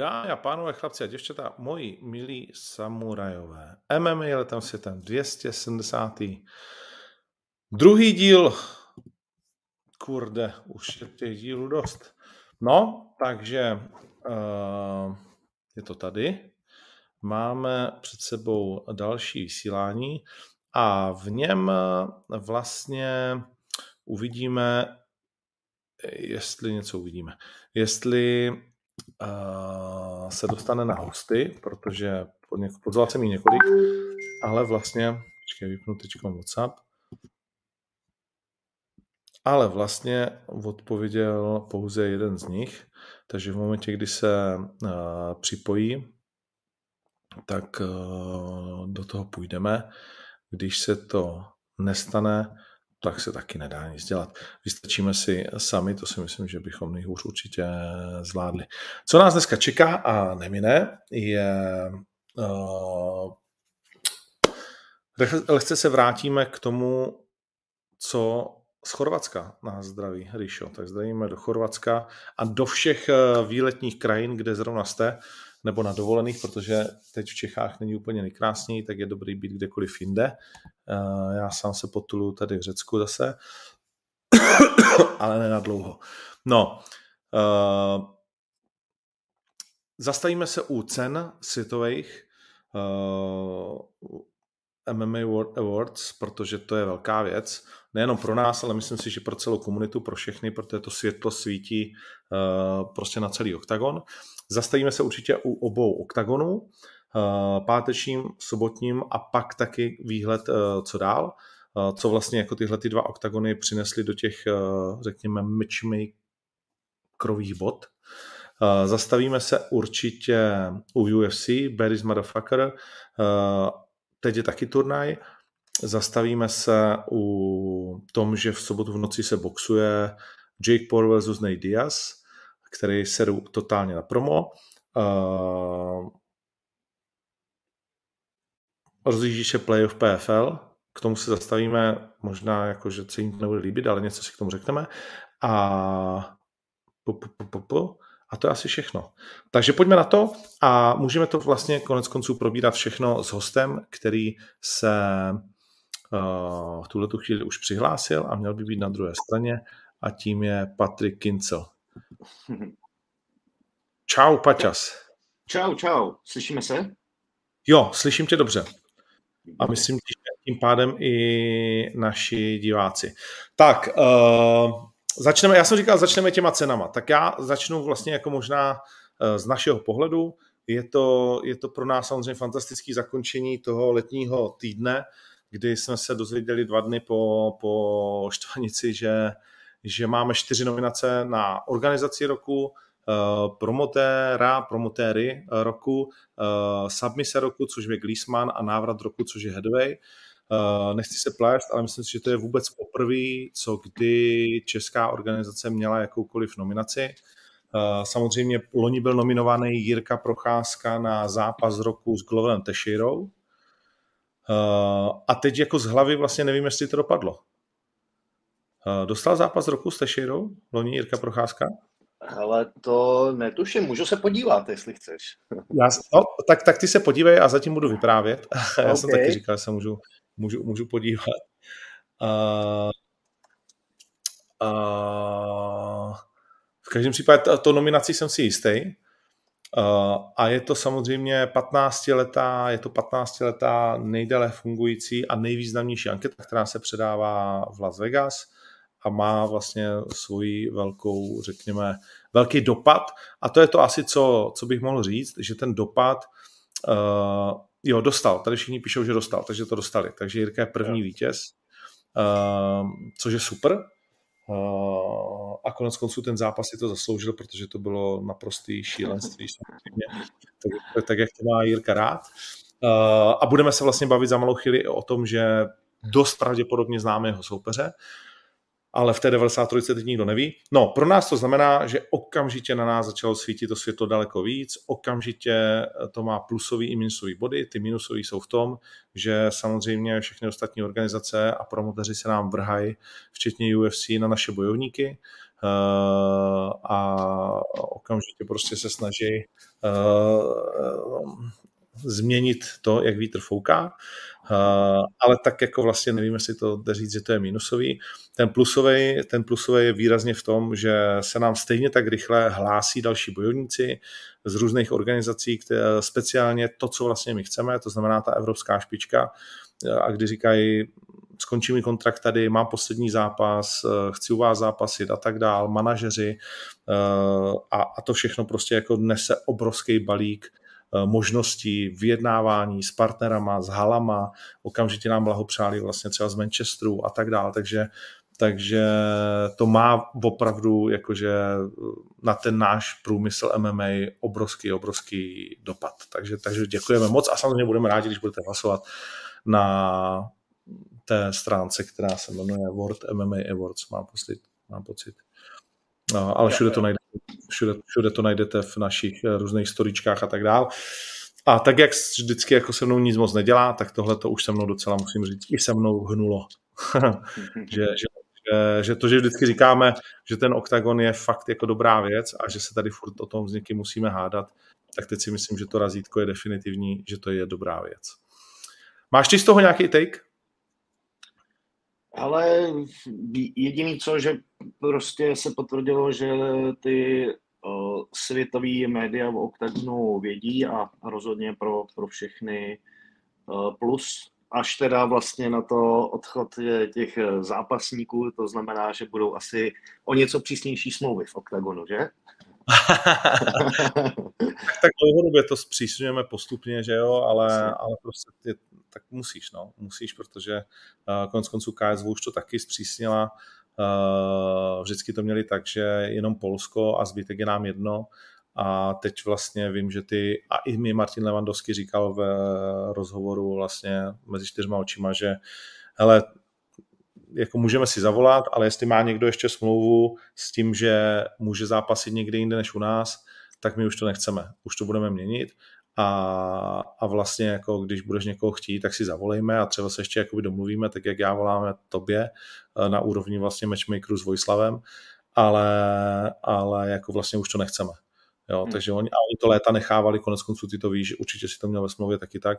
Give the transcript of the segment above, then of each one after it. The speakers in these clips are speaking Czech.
Dámy a pánové, chlapci a děvčata, moji milí samurajové. MMA letem světem 270. Druhý díl. Kurde, už je těch dílů dost. No, takže uh, je to tady. Máme před sebou další vysílání a v něm vlastně uvidíme, jestli něco uvidíme. Jestli se dostane na hosty, protože pozval jsem jí několik, ale vlastně, počkej, vypnu teď WhatsApp, ale vlastně odpověděl pouze jeden z nich, takže v momentě, kdy se připojí, tak do toho půjdeme. Když se to nestane, tak se taky nedá nic dělat. Vystačíme si sami, to si myslím, že bychom nejhůř určitě zvládli. Co nás dneska čeká a nemine, je uh, lehce se vrátíme k tomu, co z Chorvatska nás zdraví, Ríšo. Tak zdravíme do Chorvatska a do všech eh, výletních krajin, kde zrovna jste nebo na dovolených, protože teď v Čechách není úplně nejkrásněji, tak je dobrý být kdekoliv jinde. Eh, já sám se potuluju tady v Řecku zase, ale ne na dlouho. No, uh, zastavíme se u cen světových eh, MMA World Awards, protože to je velká věc. Nejenom pro nás, ale myslím si, že pro celou komunitu, pro všechny, protože to světlo svítí uh, prostě na celý oktagon. Zastavíme se určitě u obou oktagonů, eh, pátečním, sobotním a pak taky výhled, eh, co dál, eh, co vlastně jako tyhle ty dva oktagony přinesly do těch, řekněme, matchmakerových bod. Zastavíme se určitě u UFC, Barry's Motherfucker, teď je taky turnaj. Zastavíme se u tom, že v sobotu v noci se boxuje Jake Paul versus Nate Diaz který seru totálně na promo. Uh, rozjíždí se playoff PFL, k tomu se zastavíme, možná jako, že se jim to nebude líbit, ale něco si k tomu řekneme. A pu, pu, pu, pu, a to je asi všechno. Takže pojďme na to a můžeme to vlastně konec konců probírat všechno s hostem, který se uh, v tuhle chvíli už přihlásil a měl by být na druhé straně a tím je Patrik Kincel. Čau, Paťas. Čau, čau. Slyšíme se? Jo, slyším tě dobře. A myslím, že tím pádem i naši diváci. Tak, uh, začneme, já jsem říkal, začneme těma cenama. Tak já začnu vlastně jako možná uh, z našeho pohledu. Je to, je to pro nás samozřejmě fantastické zakončení toho letního týdne, kdy jsme se dozvěděli dva dny po, po štvanici, že že máme čtyři nominace na organizaci roku, eh, promotéra, promotéry eh, roku, eh, submise roku, což je Gleesman a návrat roku, což je Headway. Nechci se plést, ale myslím si, že to je vůbec poprvé, co kdy česká organizace měla jakoukoliv nominaci. Samozřejmě loni byl nominovaný Jirka Procházka na zápas roku s Gloverem Teixeirou. A teď jako z hlavy vlastně nevím, jestli to dopadlo. Eh, dostal zápas roku s Teširou, loni Jirka Procházka? Ale to netuším, můžu se podívat, jestli chceš. Já, no, tak, tak ty se podívej a zatím budu vyprávět. Já okay. jsem taky říkal, že se můžu, můžu, můžu podívat. Uh, uh, v každém případě to, to nominací jsem si jistý. Uh, a je to samozřejmě 15 letá, je to 15 letá nejdéle fungující a nejvýznamnější anketa, která se předává v Las Vegas a má vlastně svoji velkou, řekněme, velký dopad. A to je to asi, co, co bych mohl říct, že ten dopad, uh, jo, dostal, tady všichni píšou, že dostal, takže to dostali. Takže Jirka je první vítěz, uh, což je super. Uh, a konec konců ten zápas si to zasloužil, protože to bylo naprostý šílenství samozřejmě. Tak, tak jak to má Jirka rád. Uh, a budeme se vlastně bavit za malou chvíli o tom, že dost pravděpodobně známe jeho soupeře. Uh, ale v té 93 teď nikdo neví. No, pro nás to znamená, že okamžitě na nás začalo svítit to světlo daleko víc, okamžitě to má plusový i minusový body, ty minusový jsou v tom, že samozřejmě všechny ostatní organizace a promoteři se nám vrhají, včetně UFC, na naše bojovníky. a okamžitě prostě se snaží změnit to, jak vítr fouká, ale tak jako vlastně nevím, jestli to jde říct, že to je minusový. Ten plusový, ten plusový je výrazně v tom, že se nám stejně tak rychle hlásí další bojovníci z různých organizací, které speciálně to, co vlastně my chceme, to znamená ta evropská špička, a kdy říkají, skončí mi kontrakt tady, mám poslední zápas, chci u vás zápasit a tak dál, manažeři a, a to všechno prostě jako nese obrovský balík Eh, možností vyjednávání s partnerama, s halama, okamžitě nám blahopřáli vlastně třeba z Manchesteru a tak dále, takže takže to má opravdu jakože na ten náš průmysl MMA obrovský, obrovský dopad. Takže, takže děkujeme moc a samozřejmě budeme rádi, když budete hlasovat na té stránce, která se jmenuje World MMA Awards, mám pocit. Mám pocit. No, ale všude to, najdete, všude, všude to najdete v našich eh, různých storičkách a tak dál. A tak, jak vždycky jako se mnou nic moc nedělá, tak tohle to už se mnou docela, musím říct, i se mnou hnulo. že, že, že, že to, že vždycky říkáme, že ten oktagon je fakt jako dobrá věc a že se tady furt o tom s někým musíme hádat, tak teď si myslím, že to razítko je definitivní, že to je dobrá věc. Máš ty z toho nějaký take? Ale jediný co, že prostě se potvrdilo, že ty uh, světové média v OKTAGONu vědí a rozhodně pro, pro všechny uh, plus až teda vlastně na to odchod těch zápasníků, to znamená, že budou asi o něco přísnější smlouvy v OKTAGONu, že? tak dlouhodobě to zpřísňujeme postupně, že jo, ale, ale prostě je, tak musíš, no, musíš, protože uh, konec konců KSV už to taky zpřísnila, uh, vždycky to měli tak, že jenom Polsko a zbytek je nám jedno. A teď vlastně vím, že ty, a i mi Martin Levandovský říkal v rozhovoru vlastně mezi čtyřma očima, že hele, jako můžeme si zavolat, ale jestli má někdo ještě smlouvu s tím, že může zápasit někde jinde než u nás, tak my už to nechceme, už to budeme měnit a, a vlastně jako když budeš někoho chtít, tak si zavolejme a třeba se ještě jakoby domluvíme, tak jak já voláme tobě eh, na úrovni vlastně matchmakeru s Vojslavem, ale, ale jako vlastně už to nechceme. Jo, hmm. Takže oni, a oni to léta nechávali, konec konců ty to víš, určitě si to měl ve smlouvě taky tak,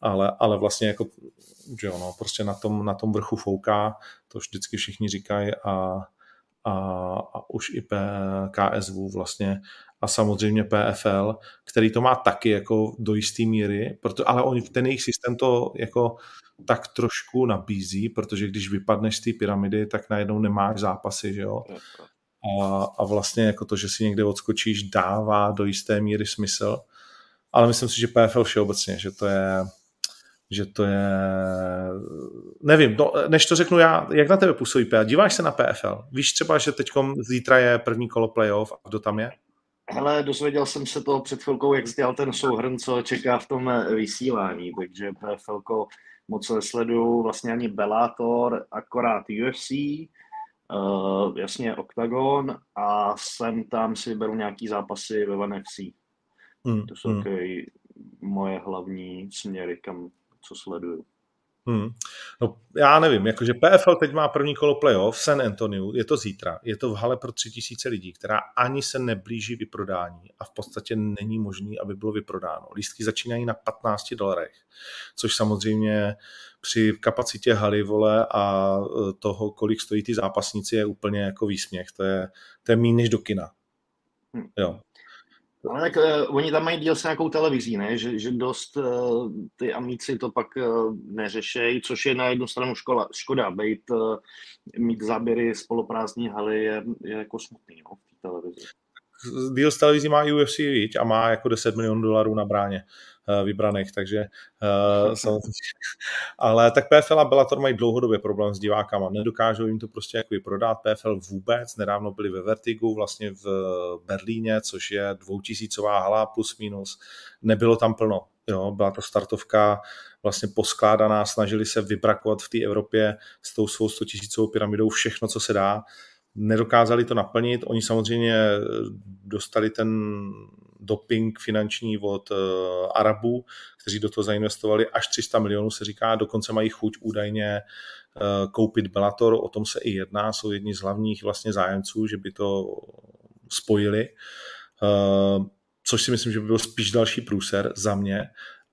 ale, ale vlastně jako, že jo, no, prostě na tom, na tom vrchu fouká, to vždycky všichni říkají a, a, a už i KSV vlastně a samozřejmě PFL, který to má taky jako do jisté míry, proto, ale oni, ten jejich systém to jako tak trošku nabízí, protože když vypadneš z té pyramidy, tak najednou nemáš zápasy, že jo. A, a vlastně jako to, že si někde odskočíš, dává do jisté míry smysl. Ale myslím si, že PFL všeobecně, že to je, že to je, nevím, no, než to řeknu já, jak na tebe působí PFL? Díváš se na PFL? Víš třeba, že teď zítra je první kolo playoff a kdo tam je? Hele, dozvěděl jsem se to před chvilkou, jak dělal ten souhrn, co čeká v tom vysílání, takže PFL moc sleduju vlastně ani Bellator, akorát UFC, uh, jasně Octagon a sem tam si beru nějaký zápasy ve One FC. Hmm, to jsou hmm. moje hlavní směry, kam co sleduju. Hmm. No, já nevím, jakože PFL teď má první kolo playoff v San Antonio, je to zítra, je to v hale pro tři tisíce lidí, která ani se neblíží vyprodání a v podstatě není možný, aby bylo vyprodáno. Lístky začínají na 15 dolarech, což samozřejmě při kapacitě haly, vole, a e, toho, kolik stojí ty zápasníci, je úplně jako výsměch. To je, to je méně než do kina. Hm. Jo. Ale tak uh, oni tam mají díl s nějakou televizí, ne? Že, že dost uh, ty amici to pak uh, neřešejí, což je na jednu stranu škola, škoda. Bejt, uh, mít záběry z poloprázdní haly je, je jako smutný no, v té televizi. Díl s televizí má UFC víc a má jako 10 milionů dolarů na bráně. Eh, vybraných, takže uh, samozřejmě. Ale tak PFL a Bellator mají dlouhodobě problém s divákama, nedokážou jim to prostě jako prodat. PFL vůbec, nedávno byli ve Vertigu, vlastně v Berlíně, což je dvoutisícová hala plus minus, nebylo tam plno. Jo, byla to startovka vlastně poskládaná, snažili se vybrakovat v té Evropě s tou svou 100 tisícovou pyramidou všechno, co se dá. Nedokázali to naplnit. Oni samozřejmě dostali ten doping finanční od uh, Arabů, kteří do toho zainvestovali. Až 300 milionů, se říká, dokonce mají chuť údajně uh, koupit Bellator, o tom se i jedná, jsou jedni z hlavních vlastně zájemců, že by to spojili, což si myslím, že by byl spíš další průser za mě,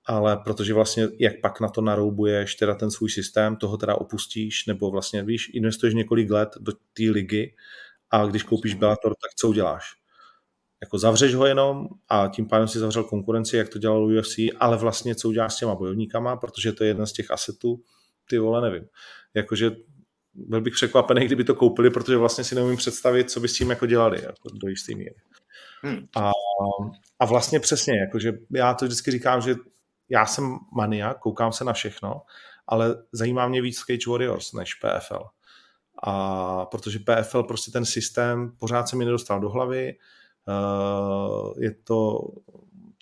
ale protože vlastně jak pak na to naroubuješ teda ten svůj systém, toho teda opustíš, nebo vlastně víš, investuješ několik let do té ligy a když koupíš Bellator, tak co uděláš? Jako zavřeš ho jenom a tím pádem si zavřel konkurenci, jak to dělalo UFC, ale vlastně co uděláš s těma bojovníkama, protože to je jeden z těch asetů, ty vole, nevím. Jakože byl bych překvapený, kdyby to koupili, protože vlastně si neumím představit, co by s tím jako dělali jako do jisté míry. Hmm. A, a vlastně přesně, jakože já to vždycky říkám, že já jsem mania, koukám se na všechno, ale zajímá mě víc Cage Warriors než PFL. A protože PFL prostě ten systém pořád se mi nedostal do hlavy, uh, je to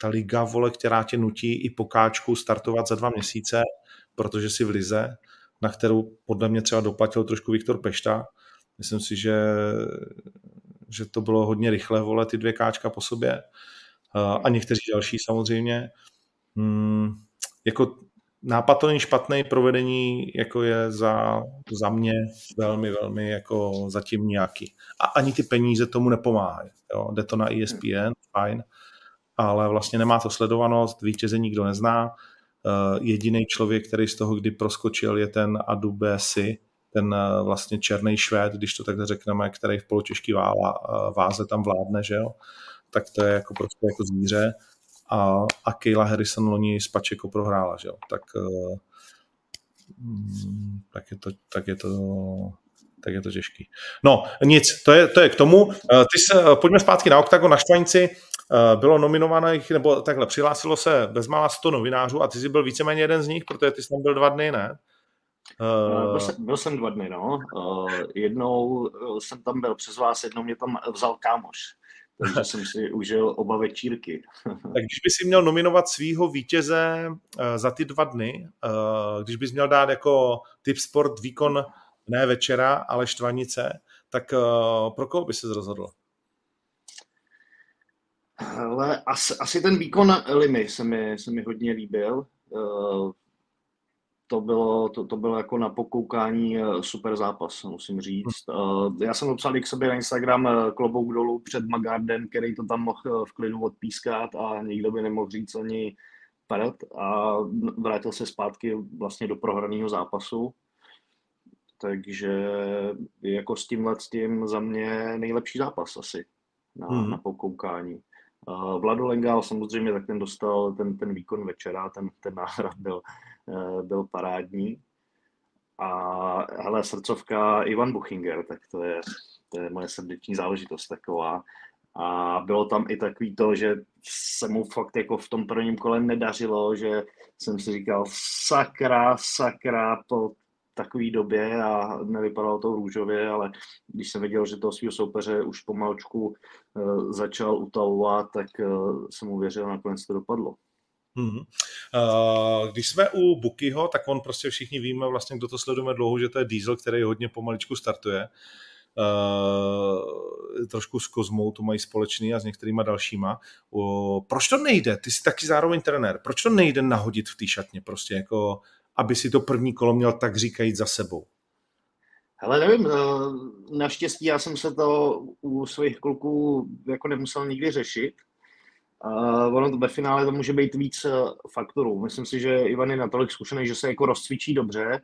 ta liga, vole, která tě nutí i pokáčku startovat za dva měsíce, protože si v lize, na kterou podle mě třeba doplatil trošku Viktor Pešta. Myslím si, že, že to bylo hodně rychle, vole, ty dvě káčka po sobě. Uh, a někteří další samozřejmě hmm, jako nápad to není špatný, provedení jako je za, za mě velmi, velmi jako zatím nějaký. A ani ty peníze tomu nepomáhají. Jo? Jde to na ESPN, fajn, ale vlastně nemá to sledovanost, vítěze nikdo nezná. Uh, jediný člověk, který z toho kdy proskočil, je ten Adubesi, ten uh, vlastně černý švéd, když to takhle řekneme, který v polotěžký vála, uh, váze tam vládne, že jo? tak to je jako prostě jako zvíře a, a Kayla Harrison loni s Pačeko prohrála, že jo? Tak, uh, tak, je to, tak je to tak je to těžký. No, nic, to je, to je k tomu. Eh, ty se, eh, pojďme zpátky na OKTAGON, na Štvanici. Bylo nominovaných, nebo takhle, přihlásilo se bezmála 100 novinářů a ty jsi byl víceméně jeden z nich, protože ty jsi tam byl dva dny, ne? Byl, jsem, byl jsem dva dny, no. Jednou jsem tam byl přes vás, jednou mě tam vzal kámoš takže jsem si užil oba večírky. tak když bys si měl nominovat svého vítěze uh, za ty dva dny, uh, když bys měl dát jako typ sport výkon ne večera, ale štvanice, tak uh, pro koho by se rozhodl? Ale asi, asi ten výkon Limy se mi, se mi hodně líbil. To bylo, to, to bylo jako na pokoukání eh, super zápas, musím říct. Uh, já jsem napsal k sobě na Instagram eh, klobouk dolů před Magardem, který to tam mohl v klidu odpískat a nikdo by nemohl říct ani pred a vrátil se zpátky vlastně do prohraného zápasu. Takže jako s tímhle s tím za mě nejlepší zápas asi na, hmm. na pokoukání. Vlado Lengal samozřejmě tak ten dostal ten, ten výkon večera, ten, ten náhrad byl Eh, byl parádní. A hele, srdcovka Ivan Buchinger, tak to je, to je moje srdeční záležitost taková. A bylo tam i takový to, že se mu fakt jako v tom prvním kole nedařilo, že jsem si říkal sakra, sakra po takové době a nevypadalo to růžově, ale když jsem viděl, že toho svého soupeře už pomalčku uh, začal utavovat, tak uh, jsem mu věřil, nakonec to dopadlo. Hmm. Když jsme u Bukyho, tak on prostě všichni víme vlastně, kdo to sledujeme dlouho, že to je Diesel, který hodně pomaličku startuje. Uh, trošku s Kozmou to mají společný a s některýma dalšíma. Uh, proč to nejde? Ty jsi taky zároveň trenér. Proč to nejde nahodit v té šatně? Prostě jako, aby si to první kolo měl tak říkajíc za sebou. Hele, nevím, naštěstí já jsem se to u svých kluků jako nemusel nikdy řešit, Uh, ono to ve finále to může být víc uh, faktorů. Myslím si, že Ivan je natolik zkušený, že se jako rozcvičí dobře,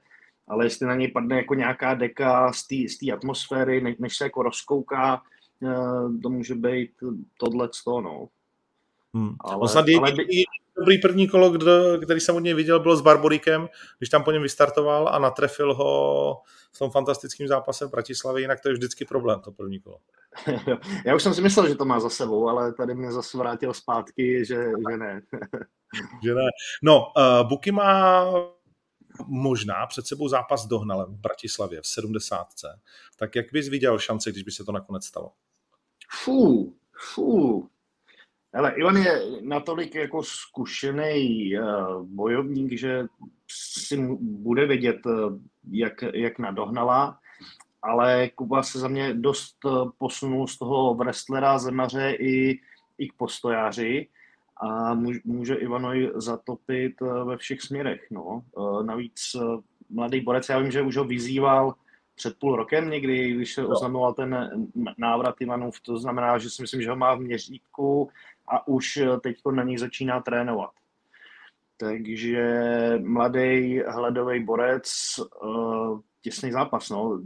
ale jestli na něj padne jako nějaká deka z té atmosféry, ne, než se jako rozkouká, uh, to může být tohle no. Hmm. Ale, snad ale... dobrý první kolo, který jsem od něj viděl, bylo s Barborikem, když tam po něm vystartoval a natrefil ho v tom fantastickém zápase v Bratislavě, jinak to je vždycky problém, to první kolo. Já už jsem si myslel, že to má za sebou, ale tady mě zase vrátil zpátky, že, že ne. že ne. No, uh, Buky má možná před sebou zápas s Dohnalem v Bratislavě v 70. Tak jak bys viděl šance, když by se to nakonec stalo? Fú, fú. Ale Ivan je natolik jako zkušený uh, bojovník, že si bude vědět, uh, jak, jak nadohnala ale Kuba se za mě dost eh, posunul z toho wrestlera, zemaře i i k postojáři a může Ivanoj zatopit ve všech směrech. No. Navíc mladý borec, já vím, že už ho vyzýval před půl rokem někdy, když se oznamoval ten návrat Ivanův, to znamená, že si myslím, že ho má v měřítku a už teď na něj začíná trénovat. Takže mladý hledový borec, uh, těsný zápas. No.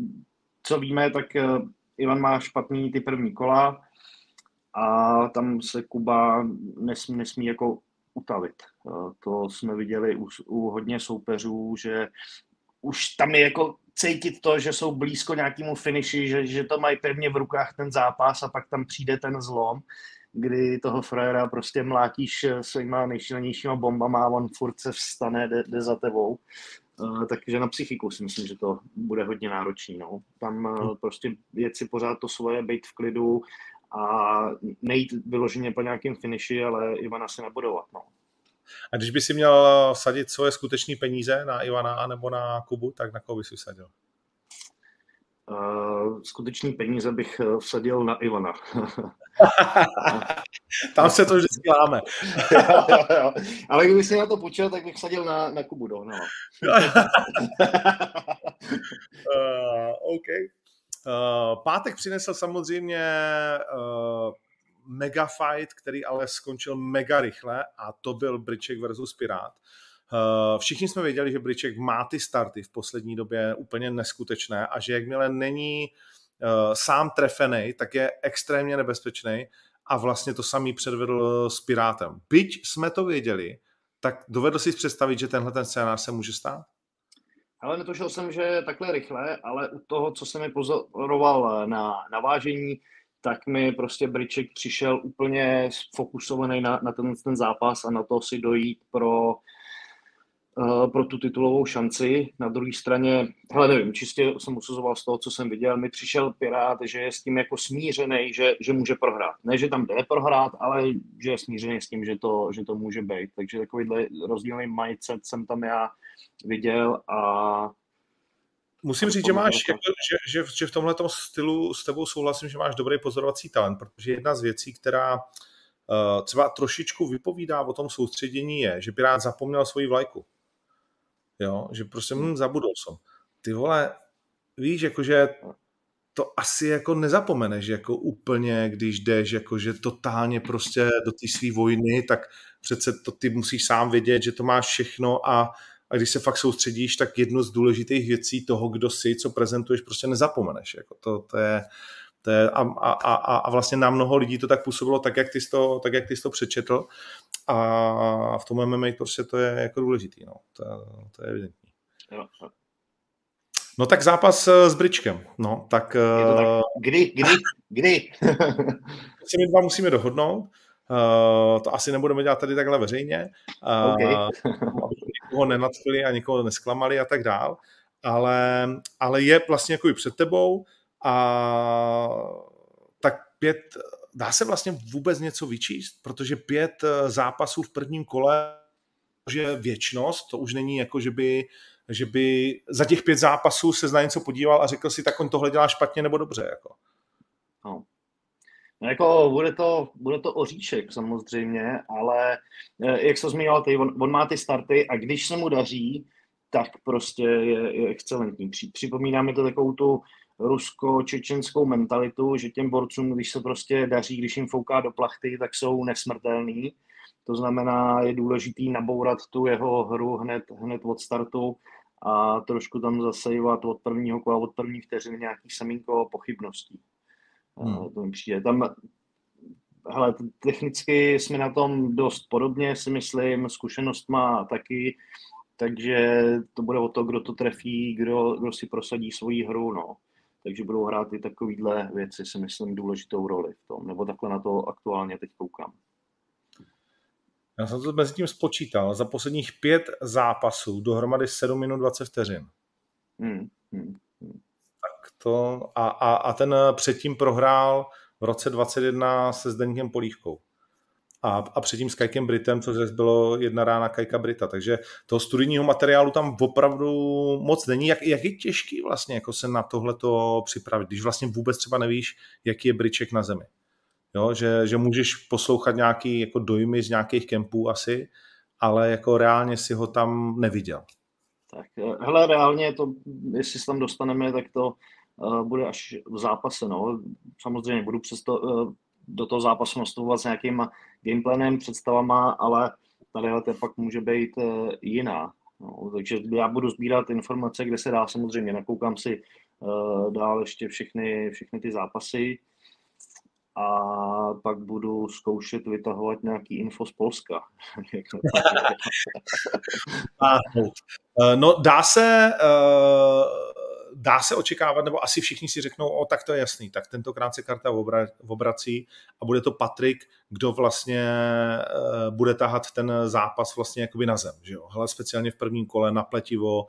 Co víme, tak uh, Ivan má špatný ty první kola a tam se Kuba nesmí, nesmí jako utavit. To jsme viděli u, u hodně soupeřů, že už tam je jako cítit to, že jsou blízko nějakému finiši, že, že to mají pevně v rukách ten zápas a pak tam přijde ten zlom kdy toho frajera prostě mlátíš svýma nejšilnějšíma bombama a on furt se vstane, jde, jde za tebou. Uh, takže na psychiku si myslím, že to bude hodně náročný. No. Tam uh, prostě věci pořád to svoje, být v klidu a nejít vyloženě po nějakém finiši, ale Ivana si nebudovat. No. A když by si měl sadit svoje skutečné peníze na Ivana nebo na Kubu, tak na koho bys sadil? Uh, skutečný peníze bych vsadil na Ivana. Tam se to vždycky láme. jo, jo, jo. Ale kdyby si na to počítal, tak bych sadil na, na Kubu, no. uh, OK. Uh, pátek přinesl samozřejmě uh, mega fight, který ale skončil mega rychle a to byl Briček versus Pirát. Uh, všichni jsme věděli, že Briček má ty starty v poslední době úplně neskutečné a že jakmile není uh, sám trefený, tak je extrémně nebezpečný a vlastně to samý předvedl s Pirátem. Byť jsme to věděli, tak dovedl si představit, že tenhle ten scénář se může stát? Ale netušil jsem, že takhle rychle, ale u toho, co jsem mi pozoroval na navážení, tak mi prostě Briček přišel úplně fokusovaný na, na ten, ten zápas a na to si dojít pro Eh, pro tu titulovou šanci. Na druhé straně, hele nevím, čistě jsem usuzoval z toho, co jsem viděl, mi přišel Pirát, že je s tím jako smířený, že, že může prohrát. Ne, že tam jde prohrát, ale že je smířený s tím, že to, že to může být. Takže takovýhle rozdílný mindset jsem tam já viděl a Musím říct, že máš, jako, že, že, že v tomhle stylu s tebou souhlasím, že máš dobrý pozorovací talent, protože jedna z věcí, která uh, třeba trošičku vypovídá o tom soustředění je, že Pirát zapomněl svoji vlajku jo, že prostě hm, zabudol jsem. Ty vole, víš, jakože to asi jako nezapomeneš, jako úplně, když jdeš, jakože totálně prostě do té své vojny, tak přece to ty musíš sám vědět, že to máš všechno a, a když se fakt soustředíš, tak jednu z důležitých věcí toho, kdo jsi, co prezentuješ, prostě nezapomeneš. Jako to, to je, to je, a, a, a, a vlastně na mnoho lidí to tak působilo tak, jak ty jsi to, tak, jak ty jsi to přečetl a v tom MMA prostě to je jako důležitý, no. to, to je evidentní. No tak zápas eh, s Bričkem, no tak... tak eh, kdy, kdy, kdy? se my dva musíme dohodnout, uh, to asi nebudeme dělat tady takhle veřejně, uh, okay. aby nikoho nenadchli a nikoho nesklamali a tak dál, ale, ale je vlastně jako i před tebou, a tak pět, dá se vlastně vůbec něco vyčíst, protože pět eh, zápasů v prvním kole je věčnost, to už není jako, že by, že by za těch pět zápasů se na něco podíval a řekl si, tak on tohle dělá špatně nebo dobře. Jako. No. No jako bude to, bude to oříšek samozřejmě, ale eh, jak se zmiňoval, ty, on, on má ty starty a když se mu daří, tak prostě je, je excelentní. Připomíná mi to takovou tu rusko-čečenskou mentalitu, že těm borcům, když se prostě daří, když jim fouká do plachty, tak jsou nesmrtelní. To znamená, je důležitý nabourat tu jeho hru hned, hned od startu a trošku tam zasejvat od prvního kola, od první vteřiny nějaký semínko pochybností. Hmm. To mi přijde. Tam, hele, technicky jsme na tom dost podobně, si myslím, zkušenost má taky, takže to bude o to, kdo to trefí, kdo, kdo si prosadí svoji hru, no takže budou hrát i takovýhle věci, si myslím, důležitou roli v tom, nebo takhle na to aktuálně teď koukám. Já jsem to mezi tím spočítal. Za posledních pět zápasů dohromady 7 minut 20 vteřin. Hmm, hmm, hmm. Tak to, a, a, a ten předtím prohrál v roce 21 se Zdeňkem Polívkou a, a předtím s Kajkem Britem, což bylo jedna rána Kajka Brita, takže toho studijního materiálu tam opravdu moc není. Jak, jak je těžký vlastně jako se na tohle to připravit, když vlastně vůbec třeba nevíš, jaký je Briček na zemi? Jo, že, že můžeš poslouchat nějaký jako dojmy z nějakých kempů asi, ale jako reálně si ho tam neviděl. Tak, eh, hele, reálně to, jestli se tam dostaneme, tak to uh, bude až v zápase, no. Samozřejmě budu přesto, uh, do toho zápasu nastupovat s nějakým gameplanem, představama, ale tady to pak může být uh, jiná. No, takže já budu sbírat informace, kde se dá samozřejmě. Nakoukám si uh, dál ještě všechny, všechny ty zápasy a pak budu zkoušet vytahovat nějaký info z Polska. Eh, no dá se, eh, dá se očekávat, nebo asi všichni si řeknou, o tak to je jasný, tak tentokrát se karta obrací a bude to Patrik, kdo vlastně eh, bude tahat ten zápas vlastně jakoby na zem, že jo? Hele, speciálně v prvním kole na pletivo,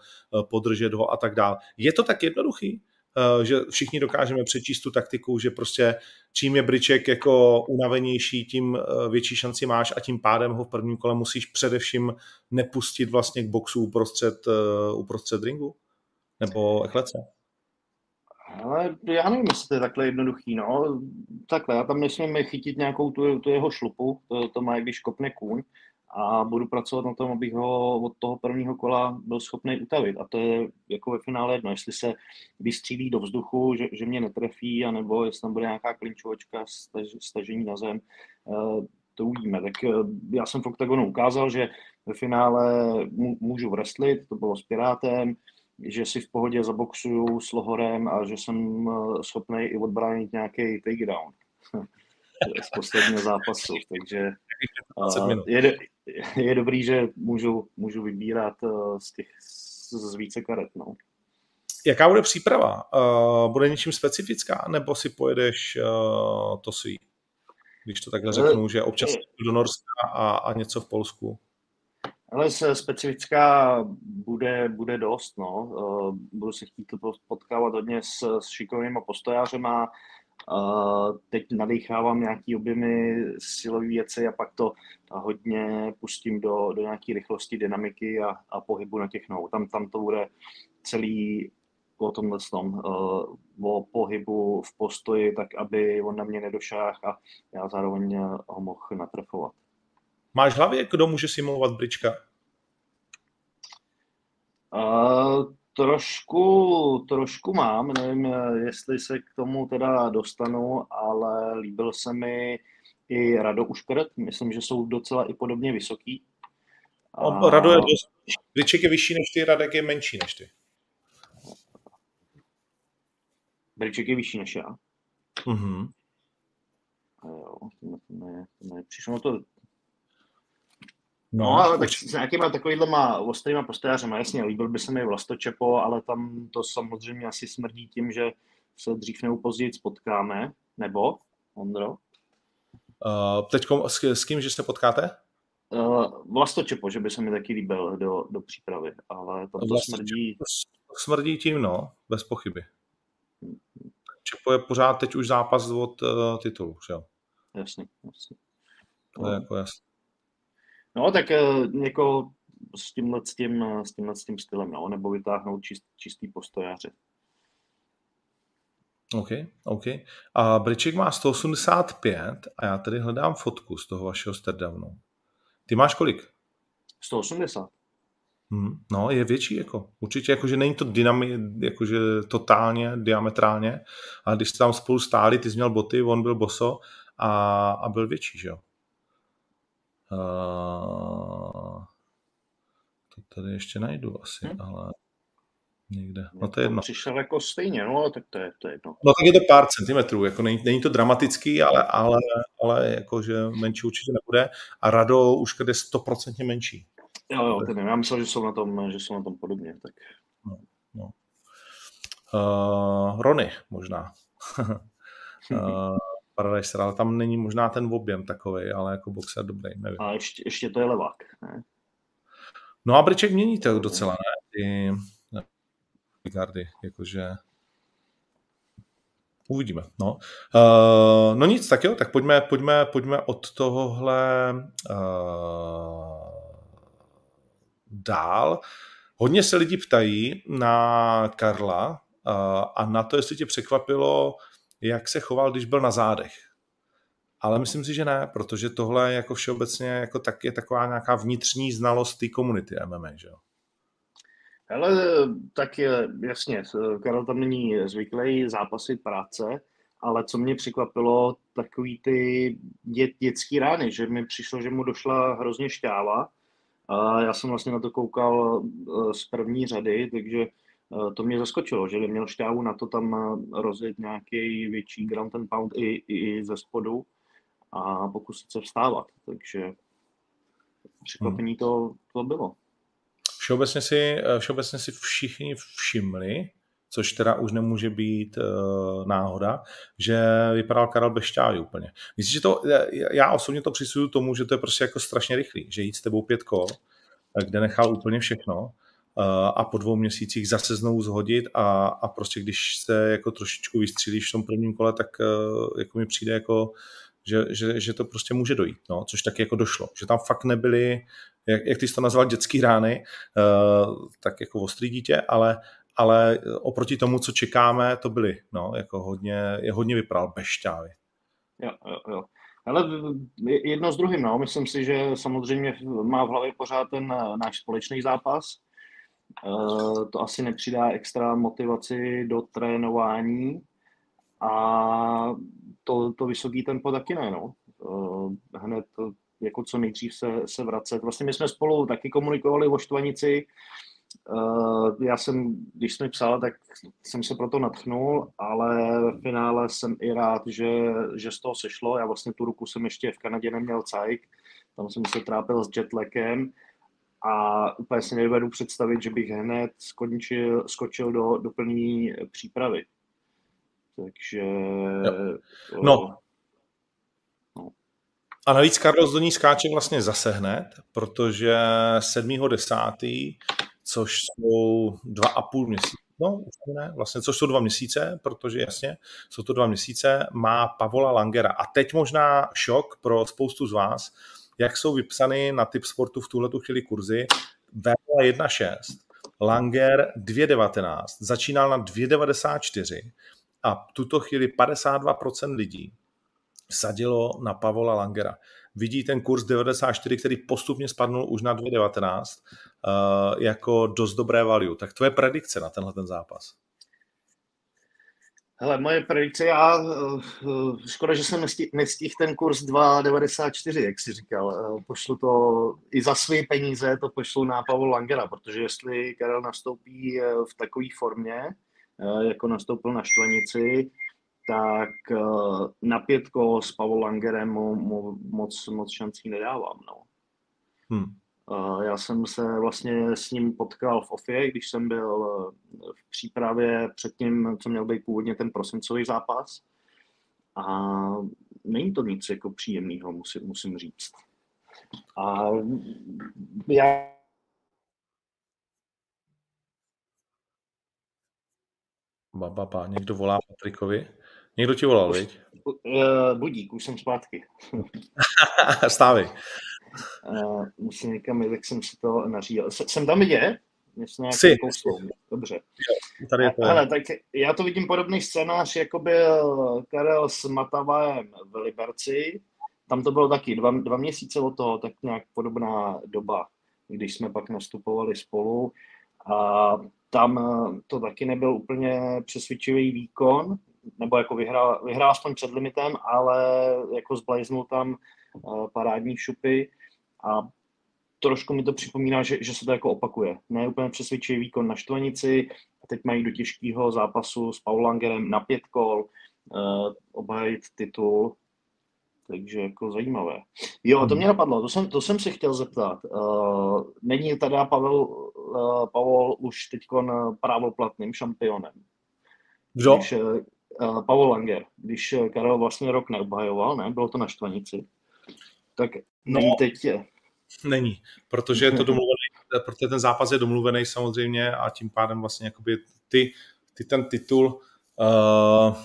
podržet ho a tak dále. Je to tak jednoduchý? Eh, že všichni dokážeme přečíst tu taktiku, že prostě čím je Briček jako unavenější, tím eh, větší šanci máš a tím pádem ho v prvním kole musíš především nepustit vlastně k boxu uprostřed, eh, uprostřed ringu? Nebo eklece? Ale já nevím, jestli to je takhle jednoduchý, no. Takhle, já tam nesmím chytit nějakou tu, tu jeho šlupu, to, to má, když kopne kůň, a budu pracovat na tom, abych ho od toho prvního kola byl schopný utavit. A to je jako ve finále jedno, jestli se vystřílí do vzduchu, že, že mě netrefí, anebo jestli tam bude nějaká klinčovačka, staž, stažení na zem, eh, to uvidíme. Tak eh, já jsem v OKTAGONu ukázal, že ve finále můžu wrestlit, to bylo s Pirátem, že si v pohodě zaboxuju s Lohorem a že jsem eh, schopný i odbránit nějaký takedown z posledního zápasu, takže je, je dobrý, že můžu, můžu vybírat eh, z těch z více karet. No. Jaká bude příprava? Bude něčím specifická, nebo si pojedeš to svý? Když to takhle řeknu, že občas do Norska a, a něco v Polsku. Ale specifická bude, bude dost, no. Uh, budu se chtít potkávat hodně s, s šikovnýma postojářema, teď nadechávám nějaký objemy silové věci a pak to hodně pustím do, do nějaké rychlosti, dynamiky a, a pohybu na těch nohou. Tam, tam to bude celý o tomhle tom, uh, o pohybu v postoji, tak aby on na mě nedošáhl a já zároveň ho mohl natrefovat. Máš hlavě, kdo může simulovat brička? Uh, Trošku, trošku mám, nevím, jestli se k tomu teda dostanu, ale líbil se mi i Rado Uškrt, myslím, že jsou docela i podobně vysoký. A... Rado je dost, Briček je vyšší než ty, Radek je menší než ty. Briček je vyšší než já. Mhm. A jo, to ne, to ne, přišlo to No, no ale tak s nějakýma takovýhlema ostrýma postojářema, jasně, líbil by se mi Vlastočepo, ale tam to samozřejmě asi smrdí tím, že se dřív nebo později potkáme, nebo, Ondro? Uh, teď s, s kým, že se potkáte? Uh, Vlastočepo, že by se mi taky líbil do, do přípravy, ale tam to smrdí... Smrdí tím, no, bez pochyby. Čepo je pořád teď už zápas od uh, titulu, že jo? Jasně, jasně. To je jako jasný. No, tak eh, jako s tímhle, s tím, eh, s tímhle s tím stylem, no, nebo vytáhnout čist, čistý postojáře. OK, OK. A Briček má 185 a já tady hledám fotku z toho vašeho stardownu. Ty máš kolik? 180. Hmm, no, je větší, jako. Určitě, jakože není to dynami, jakože totálně, diametrálně, ale když jste tam spolu stáli, ty jsi měl boty, on byl boso a, a byl větší, že jo? Uh, to tady ještě najdu asi, hmm. ale někde. No to je jedno. Přišel jako stejně, no tak to je, to je jedno. No tak je to pár centimetrů, jako není, není to dramatický, ale, ale, ale jakože menší určitě nebude. A Rado už je stoprocentně menší. Jo, jo, ten, já myslel, že jsou na tom, že jsou na tom podobně. Tak. No, no. Uh, Rony možná. uh, Paradise ale tam není možná ten objem takový, ale jako boxer dobrý, nevím. A ještě, ještě to je levák, ne? No a Briček mění to docela, ne? Ty gardy, jakože uvidíme. No. Uh, no nic, tak jo, tak pojďme, pojďme, pojďme od tohohle uh, dál. Hodně se lidi ptají na Karla uh, a na to, jestli tě překvapilo, jak se choval, když byl na zádech. ale myslím si, že ne, protože tohle jako všeobecně jako tak je taková nějaká vnitřní znalost té komunity MMA, že jo? Ale tak je, jasně, Karel tam není zvyklý zápasit práce, ale co mě překvapilo, takový ty dět, dětský rány, že mi přišlo, že mu došla hrozně šťáva. A já jsem vlastně na to koukal eh, z první řady, takže to mě zaskočilo, že měl šťávu na to tam eh, rozjet nějaký větší ground and pound i, i ze spodu a pokusit se vstávat. Takže překvapení to, to bylo. Všeobecně si, všeobecně si všichni všimli, což teda už nemůže být uh, náhoda, že vypadal Karel Bešťávy úplně. Myslím, že to, já osobně to přisuju tomu, že to je prostě jako strašně rychlý, že jít s tebou pět kol, kde nechal úplně všechno a po dvou měsících zase znovu zhodit a, a prostě když se jako trošičku vystřílíš v tom prvním kole, tak uh, jako mi přijde jako že, že, že to prostě může dojít, no, což taky jako došlo, že tam fakt nebyly, jak, jak ty jsi to nazval, dětský rány, uh, tak jako ostrý dítě, ale, ale oproti tomu, co čekáme, to byly, no, jako hodně, je hodně vypadal bez šťávy. Jo, jo, jo. Ale jedno s druhým, no. Myslím si, že samozřejmě má v hlavě pořád ten náš společný zápas. To asi nepřidá extra motivaci do trénování a to, to vysoký tempo taky ne, no. Hned jako co nejdřív se, se vracet. Vlastně my jsme spolu taky komunikovali o Štvanici, Uh, já jsem, když jsem mi psal, tak jsem se proto natchnul, ale ve finále jsem i rád, že, že z toho sešlo. Já vlastně tu ruku jsem ještě v Kanadě neměl cajk, tam jsem se trápil s jetlagem a úplně si nedovedu představit, že bych hned skončil, skočil do, do plné přípravy. Takže... No. no. no. A navíc Carlos do ní skáče vlastně zase hned, protože 7.10 což jsou dva a půl měsíce, no ne, vlastně, což jsou dva měsíce, protože jasně, jsou to dva měsíce, má Pavola Langera. A teď možná šok pro spoustu z vás, jak jsou vypsány na typ sportu v tuhle chvíli kurzy. VL 1.6, Langer 2.19, začínal na 2.94 a tuto chvíli 52% lidí sadilo na Pavola Langera vidí ten kurz 94, který postupně spadnul už na 2,19 uh, jako dost dobré value. Tak tvoje predikce na tenhle ten zápas? Hele, moje predikce, já, uh, škoda, že jsem nestihl ten kurz 2,94, jak jsi říkal. Uh, pošlu to i za své peníze, to pošlu na Pavel Langera, protože jestli Karel nastoupí v takové formě, jako nastoupil na Štvanici, tak eh, na pětko s Pavel Langerem mu, mu moc, moc šancí nedávám. No. Hmm. Já jsem se vlastně s ním potkal v Ofie, když jsem byl eh, v přípravě před tím, co měl být původně ten prosincový zápas. A není to nic jako příjemného, musím, musím říct. A já Ba, ba, ba. Někdo volá Patrikovi. Někdo ti volal, viď? Uh, budík, už jsem zpátky. Stávej. Uh, musím někam jít, jak jsem si to nařídil. Jsem tam vidět? Jsi. Dobře. Tady je to. Hele, tak já to vidím podobný scénář, jako byl Karel s Matavajem v Liberci. Tam to bylo taky dva, dva měsíce od toho, tak nějak podobná doba, když jsme pak nastupovali spolu. A tam to taky nebyl úplně přesvědčivý výkon, nebo jako vyhrál, vyhrál aspoň před limitem, ale jako zblajznul tam uh, parádní šupy a trošku mi to připomíná, že, že se to jako opakuje. Ne úplně přesvědčivý výkon na Štvanici, a teď mají do těžkého zápasu s Paulangerem na pět kol, uh, obhajit titul, takže jako zajímavé. Jo, to mě napadlo, to jsem, to jsem si chtěl zeptat. Uh, není teda Pavel, uh, Pavel už teď právoplatným šampionem? Kdo? Když, uh, Pavel Langer, když eh, Karel vlastně rok neobhajoval, ne, bylo to na Štvanici, tak není no, teď je. Není, protože je to domluvený, protože ten zápas je domluvený samozřejmě a tím pádem vlastně jakoby ty, ty ten titul uh,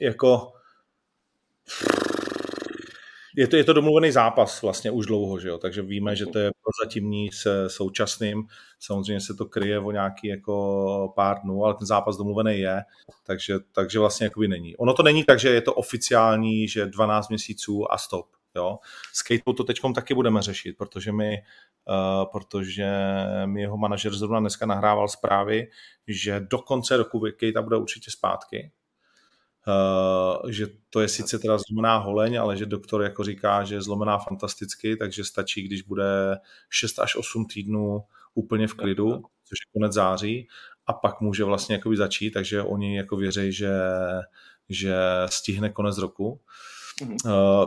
jako je to, je to domluvený zápas vlastně už dlouho, že jo? takže víme, že to je prozatímní se současným. Samozřejmě se to kryje o nějaký jako pár dnů, ale ten zápas domluvený je, takže, takže vlastně jakoby není. Ono to není tak, že je to oficiální, že 12 měsíců a stop. Jo? S Kateou to teď taky budeme řešit, protože mi, uh, protože mi jeho manažer zrovna dneska nahrával zprávy, že do konce roku Kate bude určitě zpátky, Uh, že to je sice teda zlomená holeň, ale že doktor jako říká, že je zlomená fantasticky, takže stačí, když bude 6 až 8 týdnů úplně v klidu, což je konec září, a pak může vlastně jakoby začít, takže oni jako věří, že, že stihne konec roku. Uh,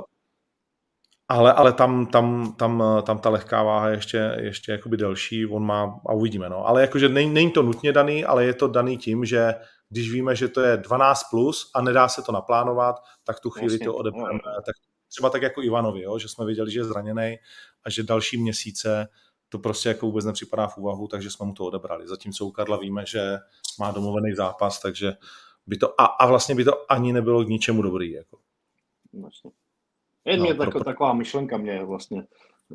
ale, ale tam, tam, tam, tam ta lehká váha je ještě, ještě jakoby delší, on má, a uvidíme, no. Ale jakože není, není to nutně daný, ale je to daný tím, že když víme, že to je 12 plus a nedá se to naplánovat, tak tu chvíli Jasně, to odebereme. Tak třeba tak jako Ivanovi, jo, že jsme viděli, že je zraněný a že další měsíce to prostě jako vůbec nepřipadá v úvahu, takže jsme mu to odebrali. Zatímco u Karla víme, že má domluvený zápas, takže by to, a, a vlastně by to ani nebylo k ničemu dobrý. Jako. Vlastně. Je no, mě pro... taková myšlenka mě vlastně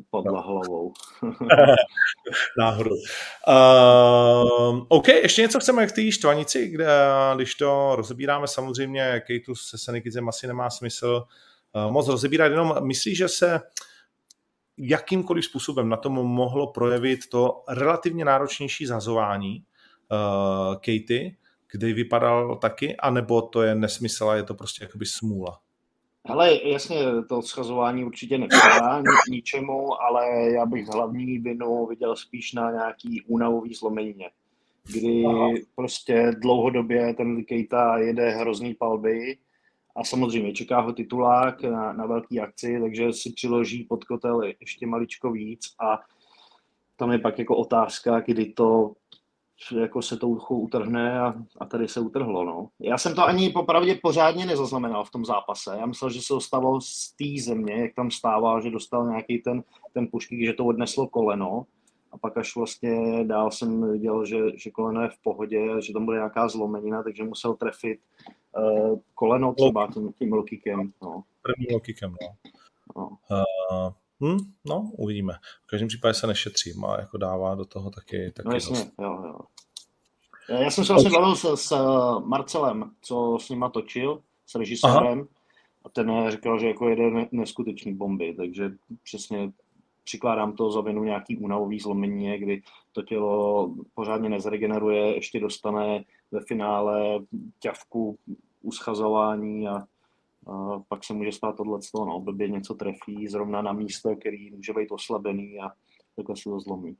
padla no. hlavou. Náhodou. Uh, OK, ještě něco chceme k té štvanici, kde, když to rozebíráme, samozřejmě Kejtu se Senikizem asi nemá smysl uh, moc rozebírat, jenom myslíš, že se jakýmkoliv způsobem na tom mohlo projevit to relativně náročnější zazování uh, Katy, kdy vypadal taky, anebo to je nesmysl a je to prostě jakoby smůla? Hele, jasně, to schazování určitě nepřidá ničemu, ale já bych hlavní vinu viděl spíš na nějaký únavový zlomenině, kdy Aha. prostě dlouhodobě ten Kejta jede hrozný palby a samozřejmě čeká ho titulák na, na velký akci, takže si přiloží pod kotel ještě maličko víc a tam je pak jako otázka, kdy to jako se to ucho utrhne a, a tady se utrhlo. No. Já jsem to ani popravdě pořádně nezaznamenal v tom zápase. Já myslel, že se dostalo z té země, jak tam stával, že dostal nějaký ten, ten pušky, že to odneslo koleno. A pak až vlastně dál jsem viděl, že, že koleno je v pohodě, že tam bude nějaká zlomenina, takže musel trefit uh, koleno třeba tím, tím lokikem. No. Prvním lokikem, no. no. Uh, Hm, no, uvidíme. V každém případě se nešetří, má jako dává do toho taky, taky no jasně, dost. jo, jo. Já jsem se vlastně bavil s, s Marcelem, co s nima točil, s režisérem, Aha. a ten říkal, že jako jede neskutečný bomby, takže přesně přikládám to za vinu nějaký únavový zlomení, kdy to tělo pořádně nezregeneruje, ještě dostane ve finále ťavku uschazování a pak se může stát tohle, no, blbě něco trefí zrovna na místo, který může být oslabený a takhle se to zlomí.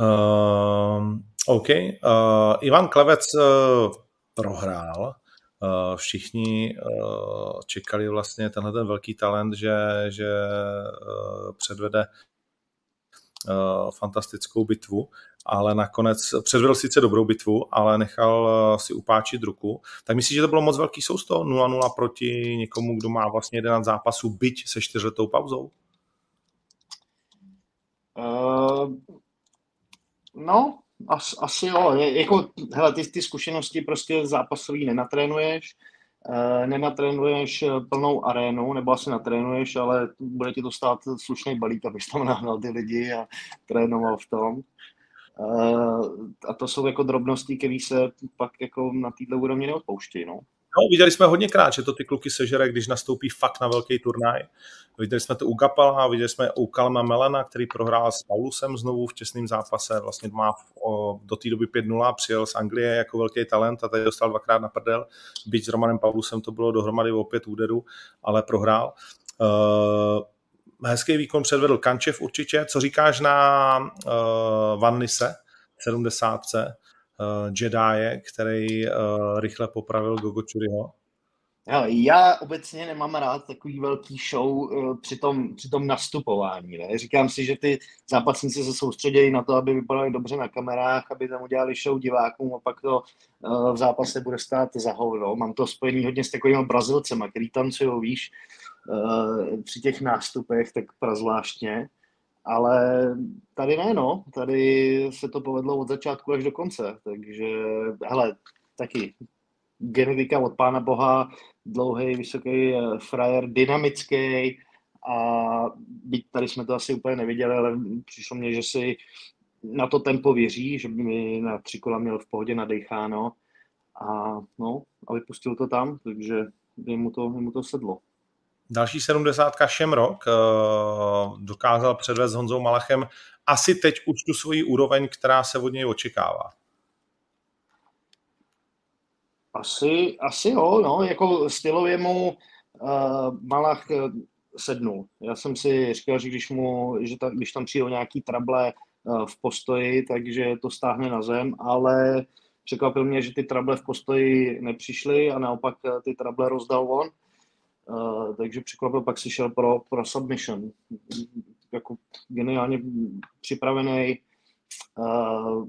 Uh, OK. Uh, Ivan Klevec uh, prohrál. Uh, všichni uh, čekali vlastně tenhle ten velký talent, že, že uh, předvede fantastickou bitvu ale nakonec předvedl sice dobrou bitvu, ale nechal eh, si upáčit ruku. Tak myslíš, že to bylo moc velký sousto 0-0 proti někomu, kdo má vlastně 11 zápasů, byť se čtyřletou pauzou? Uh, no, as, asi jo. Je, jako, hele, ty, ty zkušenosti prostě zápasový nenatrénuješ, uh, nenatrénuješ plnou arénu, nebo asi natrénuješ, ale bude ti to stát slušný balík, abys tam nahnal ty lidi a trénoval v tom. Eh, a to jsou jako drobnosti, které se pak jako na této úrovni neodpouštějí. No. No, viděli jsme hodněkrát, že to ty kluky sežere, když nastoupí fakt na velký turnaj. Viděli jsme to u Gapala, viděli jsme u Kalma Melena, který prohrál s Paulusem znovu v těsném zápase, vlastně má o, do té doby 5-0, přijel z Anglie jako velký talent a tady dostal dvakrát na prdel. Byť s Romanem Paulusem to bylo dohromady o pět úderů, ale prohrál. Uh, hezký výkon předvedl Kančev určitě. Co říkáš na uh, Van Nisse, 70. Uh, Jedi, který uh, rychle popravil Gogočuriho? Já obecně nemám rád takový velký show při, tom, při tom nastupování. Ne? Říkám si, že ty zápasníci se soustředějí na to, aby vypadali dobře na kamerách, aby tam udělali show divákům a pak to v zápase bude stát za hovno. Mám to spojený hodně s takovými Brazilcema, který tancují, víš, při těch nástupech, tak prazvláštně. Ale tady ne, no. Tady se to povedlo od začátku až do konce. Takže, hele, taky genetika od pána boha, dlouhý, vysoký frajer, dynamický a byť tady jsme to asi úplně neviděli, ale přišlo mně, že si na to tempo věří, že by mi na tři kola měl v pohodě nadecháno a no, a vypustil to tam, takže mu to, mu to sedlo. Další 70 Šemrok eh, dokázal předvést s Honzou Malachem asi teď už tu svoji úroveň, která se od něj očekává. Asi, asi jo, no, jako stylově mu uh, Malach eh, sednul. Já jsem si říkal, že když, mu, že ta, když tam přijdou nějaký trable uh, v postoji, takže to stáhne na zem, ale překvapil mě, že ty trable v postoji nepřišly a naopak ty trable rozdal on. Uh, takže překvapil, pak si šel pro, pro submission. Jako geniálně připravený uh,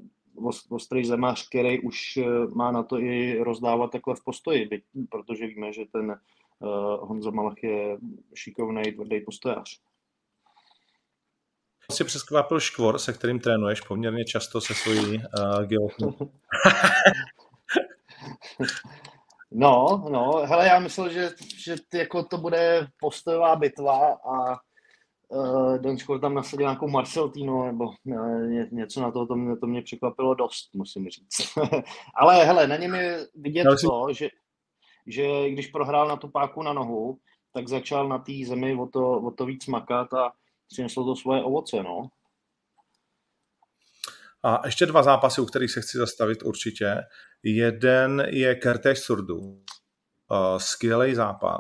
ostrý zemář, který už má na to i rozdávat takhle v postoji, protože víme, že ten uh, Honza Malach je šikovný, tvrdý postojář. Jsi přeskvapil škvor, se kterým trénuješ poměrně často se svojí uh. No, no, hele, já myslel, že, že jako to bude postojová bitva a uh, Don Škol tam nasadil nějakou Marceltino nebo ně, něco na to, to mě, to mě překvapilo dost, musím říct. Ale hele, na něm je vidět no, to, že, že když prohrál na tu páku na nohu, tak začal na té zemi o to, o to víc makat a přineslo to svoje ovoce, no. A ještě dva zápasy, u kterých se chci zastavit určitě. Jeden je Kertéž Surdu. Uh, skvělý zápas.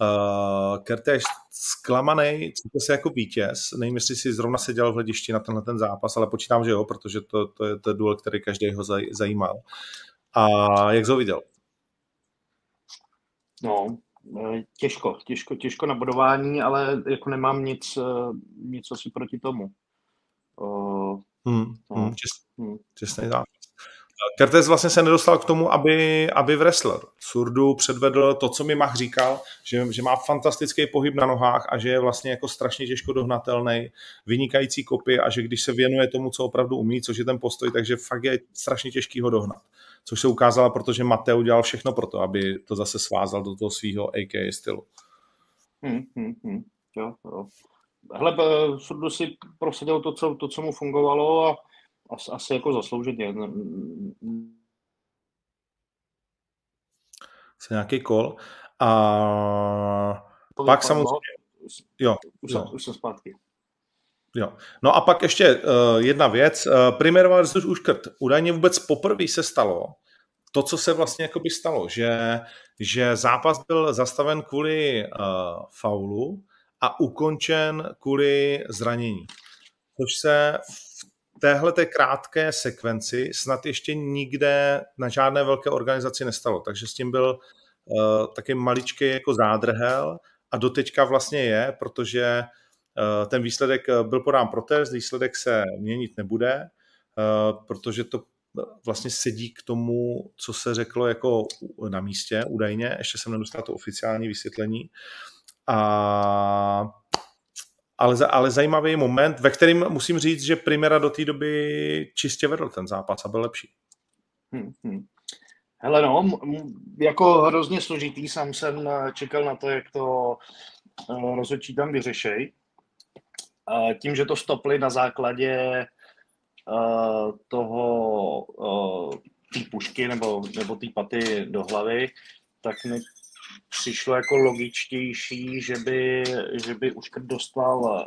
Uh, Kertéž zklamaný, cítil se jako vítěz. Nevím, jestli si zrovna seděl v hledišti na tenhle ten zápas, ale počítám, že jo, protože to, to je to duel, který každého zaj, zajímal. A jak jsi ho viděl? No, e, těžko, těžko, těžko na bodování, ale jako nemám nic, nic asi proti tomu. Hmm, no. hmm, čest, hmm. Čestný zápas. Kertes vlastně se nedostal k tomu, aby, aby wrestler. Surdu předvedl to, co mi Mach říkal, že, že má fantastický pohyb na nohách a že je vlastně jako strašně těžko dohnatelný, vynikající kopy a že když se věnuje tomu, co opravdu umí, což je ten postoj, takže fakt je strašně těžký ho dohnat. Což se ukázalo, protože Mateo udělal všechno pro to, aby to zase svázal do toho svého AK stylu. Hmm, hmm, hmm. Jo, jo. Hele, Surdu si prosadil to co, to, co mu fungovalo a asi, asi jako zaslouženě. Se nějaký kol. A to pak samozřejmě... Jo, už, jo. Jsem, už jsem zpátky. Jo. No a pak ještě uh, jedna věc. Uh, Primer versus Uškrt. Údajně vůbec poprvé se stalo to, co se vlastně jakoby stalo, že, že zápas byl zastaven kvůli uh, faulu a ukončen kvůli zranění. Což se v téhle krátké sekvenci snad ještě nikde na žádné velké organizaci nestalo. Takže s tím byl uh, taky maličký jako zádrhel a doteďka vlastně je, protože uh, ten výsledek eh, byl podán protest, výsledek se měnit nebude, uh, protože to vlastně sedí k tomu, co se řeklo jako na místě údajně, ještě jsem nedostal to oficiální vysvětlení. A, ale, ale zajímavý moment, ve kterým musím říct, že Primera do té doby čistě vedl ten zápas a byl lepší. Hmm, hmm. Hele no, jako hrozně složitý, sám jsem eh, čekal na to, jak to uh, rozhodčí tam vyřešej. Tím, že to stopli na základě uh, toho té pušky nebo, nebo té paty do hlavy, tak mi přišlo jako logičtější, že by, že by už dostal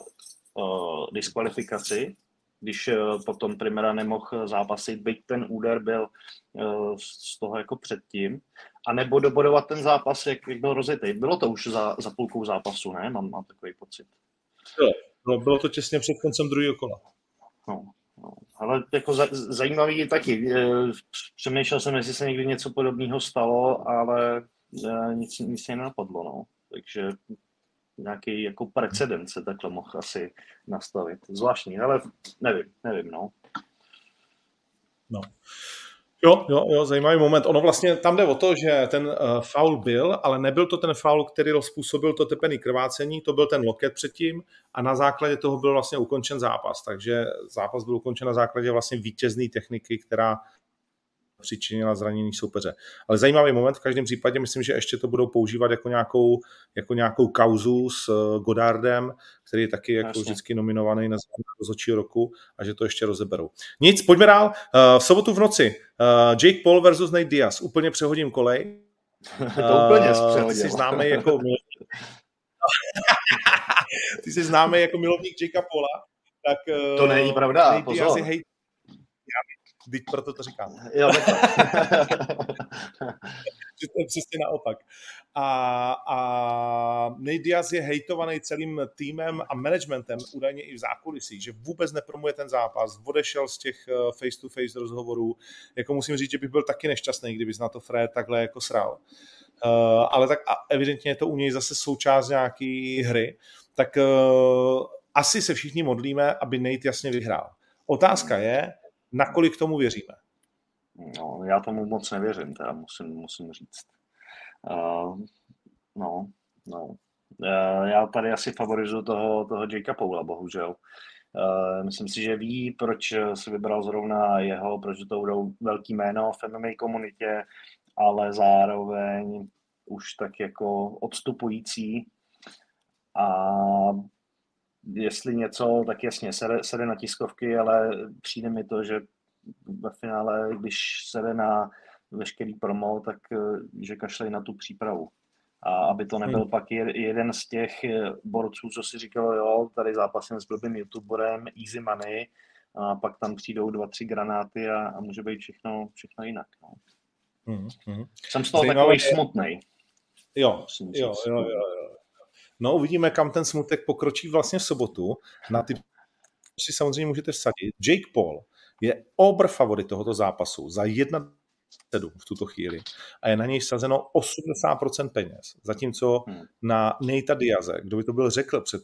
uh, diskvalifikaci, když uh, potom Primera nemohl zápasit, byť ten úder byl uh, z toho jako předtím, a nebo dobodovat ten zápas, jak, jak byl rozjetý. Bylo to už za, za půlkou zápasu, ne? Mám, mám takový pocit. Jo, bylo, bylo to těsně před koncem druhého kola. No, no. Ale jako za, zajímavý je taky. Přemýšlel jsem, jestli se někdy něco podobného stalo, ale nic, nic mě nenapadlo, no. Takže nějaký jako precedent se takhle mohl asi nastavit. Zvláštní, ale nevím, nevím, no. No. Jo, jo, jo, zajímavý moment. Ono vlastně tam jde o to, že ten uh, faul byl, ale nebyl to ten faul, který způsobil to tepený krvácení, to byl ten loket předtím a na základě toho byl vlastně ukončen zápas. Takže zápas byl ukončen na základě vlastně vítězné techniky, která přičinila zranění soupeře. Ale zajímavý moment v každém případě, myslím, že ještě to budou používat jako nějakou, jako nějakou kauzu s eh, Godardem, který je taky jako Jasně. vždycky nominovaný na rozhodčí roku a že to ještě rozeberou. Nic, pojďme dál. Eh, v sobotu v noci Jake Paul versus Nate Diaz. Úplně přehodím kolej. to úplně. Ty jsi známý jako ty jsi známý jako milovník Jakea Paula, tak... To není pravda, pozor. Hej, Teď proto to říkám. Jo, že to je přesně naopak. A, a Nate Diaz je hejtovaný celým týmem a managementem, údajně i v zákulisí, že vůbec nepromuje ten zápas, odešel z těch eh, face-to-face rozhovorů. Jako musím říct, že bych byl taky nešťastný, kdyby na to Fred takhle jako sral. Uh, ale tak a evidentně je to u něj zase součást nějaký hry. Tak uh, asi se všichni modlíme, aby Nate jasně vyhrál. Otázka je, nakolik tomu věříme? No, já tomu moc nevěřím, teda musím, musím říct. Uh, no, no. Uh, já tady asi favorizuju toho, toho Jakea Paula, bohužel. Uh, myslím si, že ví, proč si vybral zrovna jeho, proč to budou velký jméno v MMA komunitě, ale zároveň už tak jako odstupující. A jestli něco, tak jasně, sede, sede na tiskovky, ale přijde mi to, že ve finále, když sede na veškerý promo, tak eh, že kašlej na tu přípravu. A aby to nebyl hmm. pak jeden z těch eh, borců, co si říkalo, jo, tady zápasem s blbým youtuberem, easy money, a pak tam přijdou dva, tři granáty a, a může být všechno, všechno jinak. No. Hmm, hmm. Jsem z toho Zajímavé takový je... smutný. Jo, jo, jo, jo, jo. No uvidíme, kam ten smutek pokročí vlastně v sobotu. Na ty si samozřejmě můžete vsadit. Jake Paul je obr favorit tohoto zápasu za 1 7 v tuto chvíli a je na něj sazeno 80% peněz. Zatímco hmm. na Nejta Diaze, kdo by to byl řekl před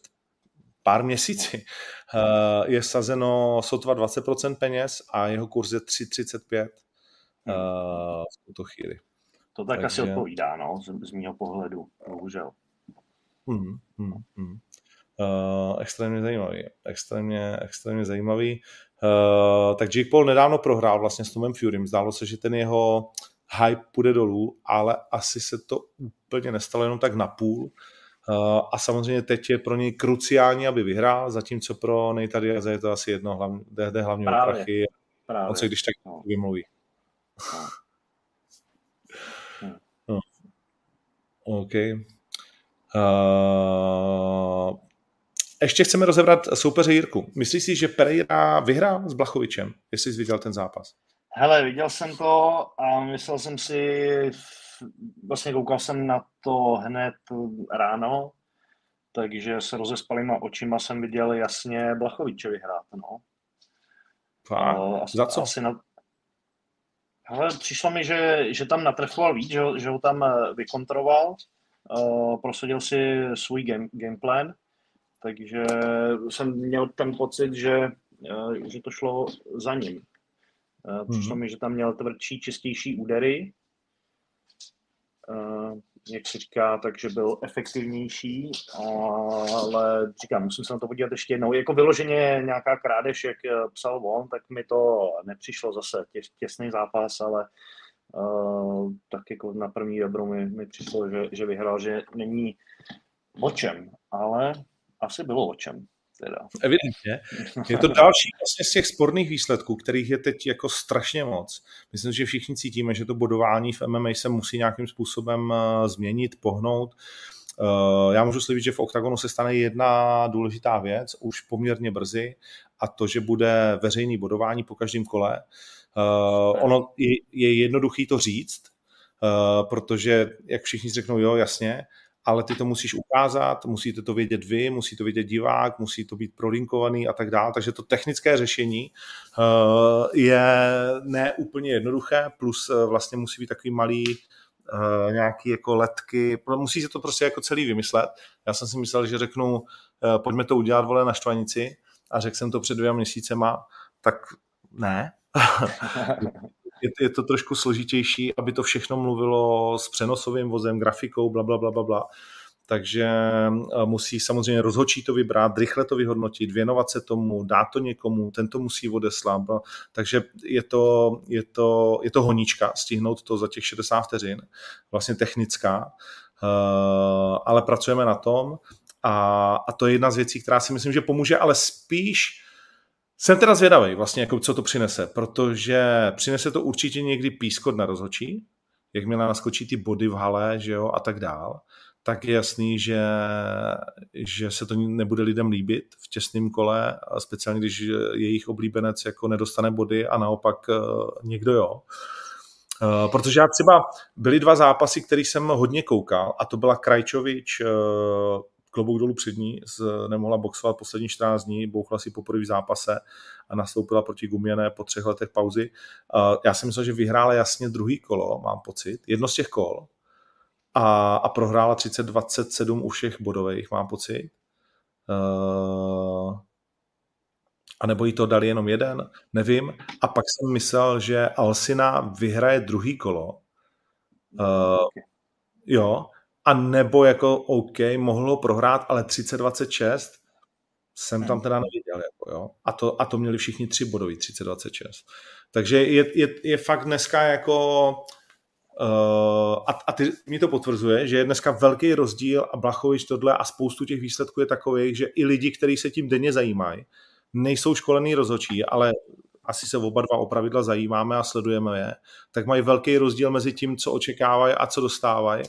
pár měsíci, eh, je sazeno sotva 20% peněz a jeho kurz je 3,35 hmm. Eh, v tuto chvíli. To tak Takže... asi odpovídá, no, z, z mého pohledu, bohužel. Hmm, hmm, hmm. Uh, extrémně zajímavý. Extrémně, extrémně zajímavý. Uh, tak Jake Paul nedávno prohrál vlastně s Tomem Furym. Zdálo se, že ten jeho hype půjde dolů, ale asi se to úplně nestalo jenom tak napůl. Uh, a samozřejmě teď je pro něj kruciální, aby vyhrál, zatímco pro Nejta Diaze je to asi jedno, hlavně, jde, jde hlavně Právě. o prachy. Právě. On se když tak no. vymluví. No. no. OK. Uh, ještě chceme rozebrat soupeře Jirku. Myslíš si, že Pereira vyhrá s Blachovičem, jestli jsi viděl ten zápas? Hele, viděl jsem to a myslel jsem si, vlastně koukal jsem na to hned ráno, takže se rozespalýma očima jsem viděl jasně Blachoviče vyhrát, no. Uh, asi, Za co? Asi na... Hele, přišlo mi, že, že tam natrfoval víc, že, že ho tam eh, vykontroval, prosadil si svůj game, gameplan, takže jsem měl ten pocit, že, eh, že to šlo za ním. Eh, přišlo mm-hmm. mi, že tam měl tvrdší, čistější údery, eh, jak se říká, takže byl efektivnější, ale říkám, musím se na to podívat ještě jednou. Jako vyloženě nějaká krádež, jak psal on, tak mi to nepřišlo zase těs, těsný zápas, ale uh, tak jako na první dobro mi, mi přišlo, že, že vyhrál, že není o čem, ale asi bylo o čem. Teda. Evidentně. Je to další vlastně z těch sporných výsledků, kterých je teď jako strašně moc. Myslím, že všichni cítíme, že to bodování v MMA se musí nějakým způsobem eh, změnit, pohnout. Eh, já můžu slibit, že v OKTAGONu se stane jedna důležitá věc už poměrně brzy a to, že bude veřejný bodování po každém kole. Eh, ono je jednoduchý to říct, protože jak všichni řeknou, jo, jasně, ale ty to musíš ukázat, musíte to vědět vy, musí to vědět divák, musí to být prolinkovaný a tak dále, takže to technické řešení uh, je ne úplně jednoduché, plus uh, vlastně musí být takový malý uh, nějaký jako letky, musí se to prostě jako celý vymyslet. Já jsem si myslel, že řeknu, pojďme to udělat, vole, na štvanici a řekl jsem to před dvěma měsícema, tak ne. Je, je to trošku složitější, aby to všechno mluvilo s přenosovým vozem, grafikou, bla, bla, bla, bla, bla. takže eh, musí samozřejmě rozhodčí to vybrat, rychle to vyhodnotit, věnovat se tomu, dát to někomu, ten to musí odeslat. No. Takže je to, je, to, je to honíčka, stihnout to za těch 60 vteřin, vlastně technická, eh, ale pracujeme na tom a, a to je jedna z věcí, která si myslím, že pomůže, ale spíš jsem teda zvědavý vlastně, jako co to přinese, protože přinese to určitě někdy pískot na rozhodčí, jakmile naskočí ty body v hale, že jo, a tak dál, tak je jasný, že, že se to nebude lidem líbit v těsném kole, speciálně když jejich oblíbenec jako nedostane body a naopak eh, někdo jo. Eh, protože já třeba byly dva zápasy, které jsem hodně koukal a to byla Krajčovič eh, klobouk dolů před ní, nemohla boxovat poslední 14 dní, bouchla si poprvé v zápase a nastoupila proti Guměné po třech letech pauzy. Já si myslel, že vyhrála jasně druhý kolo, mám pocit, jedno z těch kol a, a prohrála 30-27 u všech bodových, mám pocit. Uh, a nebo jí to dali jenom jeden, nevím. A pak jsem myslel, že Alsina vyhraje druhý kolo. Uh, jo, a nebo jako OK, mohlo prohrát, ale 30-26 jsem tam teda neviděl. Jako, jo. A, to, a to měli všichni tři bodový 30-26. Takže je, je, je fakt dneska jako Uh, a, a ty mi to potvrzuje, že je dneska velký rozdíl a Blachovič tohle a spoustu těch výsledků je takových, že i lidi, kteří se tím denně zajímají, nejsou školený rozhodčí, ale asi se oba dva opravidla zajímáme a sledujeme je, tak mají velký rozdíl mezi tím, co očekávají a co dostávají.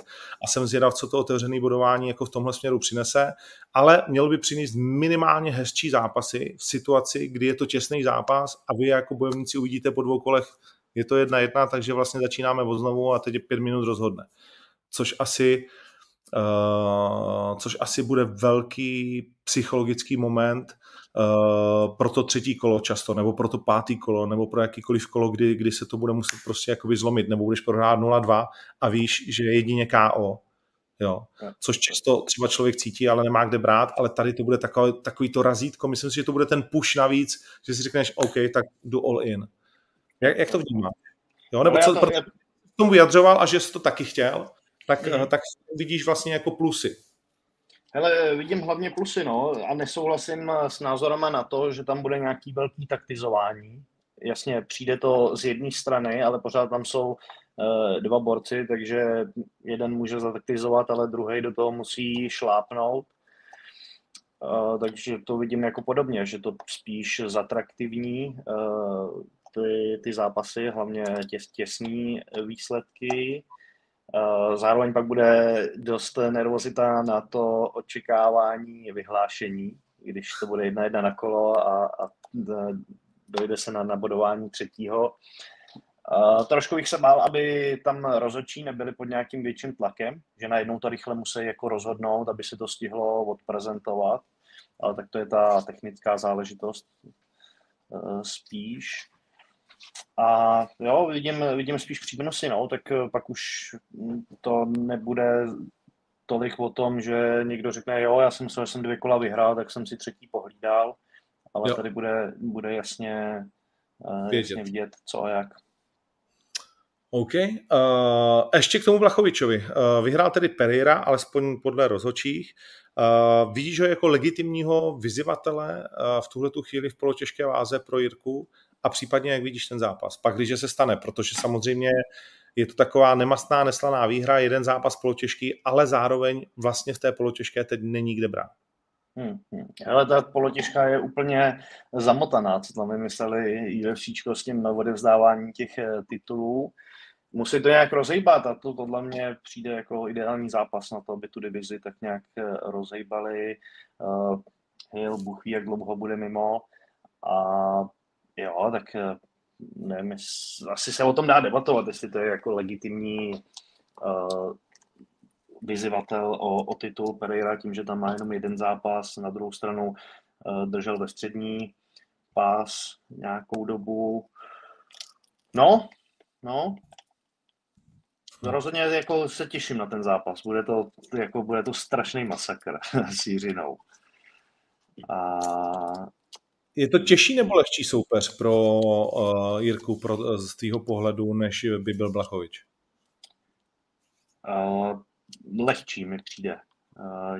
A jsem zvědav, co to otevřené bodování jako v tomhle směru přinese, ale měl by přinést minimálně hezčí zápasy v situaci, kdy je to těsný zápas a vy jako bojovníci uvidíte po dvou kolech, je to jedna jedna, takže vlastně začínáme od znovu a teď je pět minut rozhodne. Což asi, uh, což asi bude velký psychologický moment, uh, pro to třetí kolo často, nebo pro to pátý kolo, nebo pro jakýkoliv kolo, kdy, kdy se to bude muset prostě jakoby zlomit, nebo budeš prohrát 0-2 a víš, že je jedině KO. Jo. Což často třeba člověk cítí, ale nemá kde brát, ale tady to bude takový, takový to razítko. Myslím si, že to bude ten push navíc, že si řekneš, OK, tak jdu all in. Jak, jak to vnímáš? Jo, nebo co, to, tomu vyjadřoval a že jsi to taky chtěl, tak, hmm. tak vidíš vlastně jako plusy. Hele, vidím hlavně plusy, no, a nesouhlasím s názorama na to, že tam bude nějaký velký taktizování. Jasně, přijde to z jedné strany, ale pořád tam jsou uh, dva borci, takže jeden může zataktizovat, ale druhý do toho musí šlápnout. Uh, takže to vidím jako podobně, že to spíš zatraktivní uh, ty, ty zápasy, hlavně těs, těsní výsledky. Eh, zároveň pak bude dost nervozita na to očekávání vyhlášení, když to bude jedna jedna na kolo a, a dojde se na nabodování třetího. Uh, trošku bych se bál, aby tam rozhodčí nebyli pod nějakým větším tlakem, že najednou to rychle musí jako rozhodnout, aby se to stihlo odprezentovat, ale tak to je ta technická záležitost spíš. A jo, vidím, vidím spíš přínosy, no, tak eh, pak už to nebude tolik o tom, že někdo řekne, jo, já jsem musel, že jsem dvě kola vyhrál, tak jsem si třetí pohlídal, ale jo. tady bude, bude jasně, uh, jasně vidět, co a jak. OK. Uh, ještě k tomu Vlachovičovi. Uh, vyhrál tedy Pereira, alespoň podle rozhočích. Uh, vidíš ho jako legitimního vyzivatele uh, v tuhle chvíli v polotěžké váze pro Jirku a případně jak vidíš ten zápas. Pak, když se stane, protože samozřejmě je to taková nemastná, neslaná výhra, jeden zápas polotěžký, ale zároveň vlastně v té polotěžké teď není kde brát. Hmm, hmm. Ale ta polotěžka je úplně zamotaná, co tam vymysleli UFCčko s tím odevzdáváním těch eh, titulů. Musí to nějak rozejbat a to podle mě přijde jako ideální zápas na to, aby tu divizi tak nějak eh, rozejbali. Hill, Bůh ví, jak dlouho bude mimo. A Jo, tak eh, nevím, asi se o tom dá debatovat, jestli to je jako legitimní uh, vyzývatel o, o titul Pereira tím, že tam má jenom jeden zápas, na druhou stranu uh, držel ve střední pás nějakou dobu. No, no, No rozhodně jako se těším na ten zápas. Bude to, jako, bude to strašný masakr s Jiřinou. A je to těžší nebo lehčí soupeř pro uh, Jirku pro, z tvého pohledu, než by byl Blachovič? Uh, lehčí mi přijde.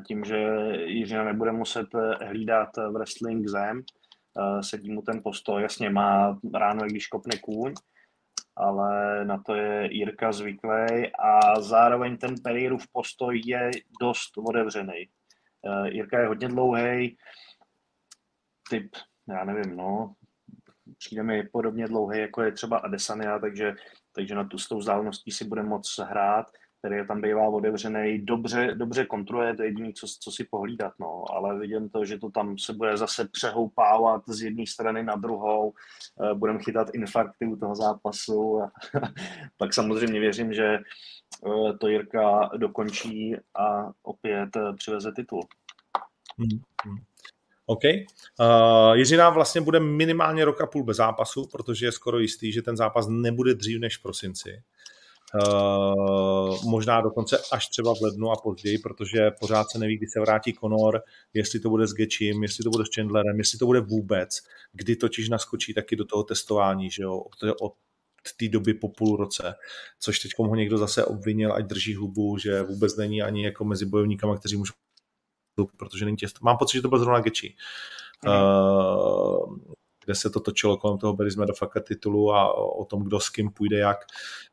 Tím, že Jiřina nebude muset hlídat wrestling zem, sedí mu ten postoj, jasně má ráno, když kopne kůň, ale na to je Jirka zvyklý a zároveň ten v postoj je dost otevřený. Jirka je hodně dlouhý, typ, já nevím, no, přijde mi podobně dlouhý, jako je třeba Adesanya, takže, takže na tu s tou vzdáleností si bude moc hrát, který je tam bývá otevřený, dobře, dobře kontroluje, to je jediný, co, co si pohlídat, no, ale vidím to, že to tam se bude zase přehoupávat z jedné strany na druhou, eh, budeme chytat infarkty u toho zápasu, a pak samozřejmě věřím, že eh, to Jirka dokončí a opět eh, přiveze titul. Hmm. OK. Uh, Jiřina vlastně bude minimálně rok a půl bez zápasu, protože je skoro jistý, že ten zápas nebude dřív než v prosinci. Uh, možná dokonce až třeba v lednu a později, protože pořád se neví, kdy se vrátí Conor, jestli to bude s Gečím, jestli to bude s Chandlerem, jestli to bude vůbec, kdy totiž naskočí taky do toho testování, že jo, od té doby po půl roce, což teď ho někdo zase obvinil, ať drží hubu, že vůbec není ani jako mezi bojovníkama, kteří můžou protože není těsto. Mám pocit, že to byl zrovna Gechi. Mm. Uh, kde se to točilo kolem toho Berizme do faka titulu a o tom, kdo s kým půjde jak.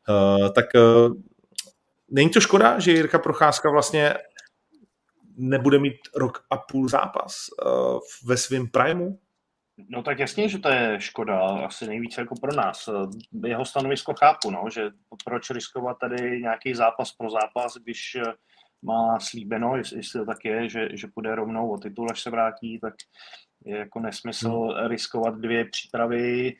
Uh, tak uh, není to škoda, že Jirka Procházka vlastně nebude mít rok a půl zápas uh, ve svém primu? No tak jasně, že to je škoda, asi nejvíce jako pro nás. Jeho stanovisko chápu, no, že proč riskovat tady nějaký zápas pro zápas, když má slíbeno, jestli, to tak je, že, že půjde rovnou o titul, až se vrátí, tak je jako nesmysl hmm. riskovat dvě přípravy.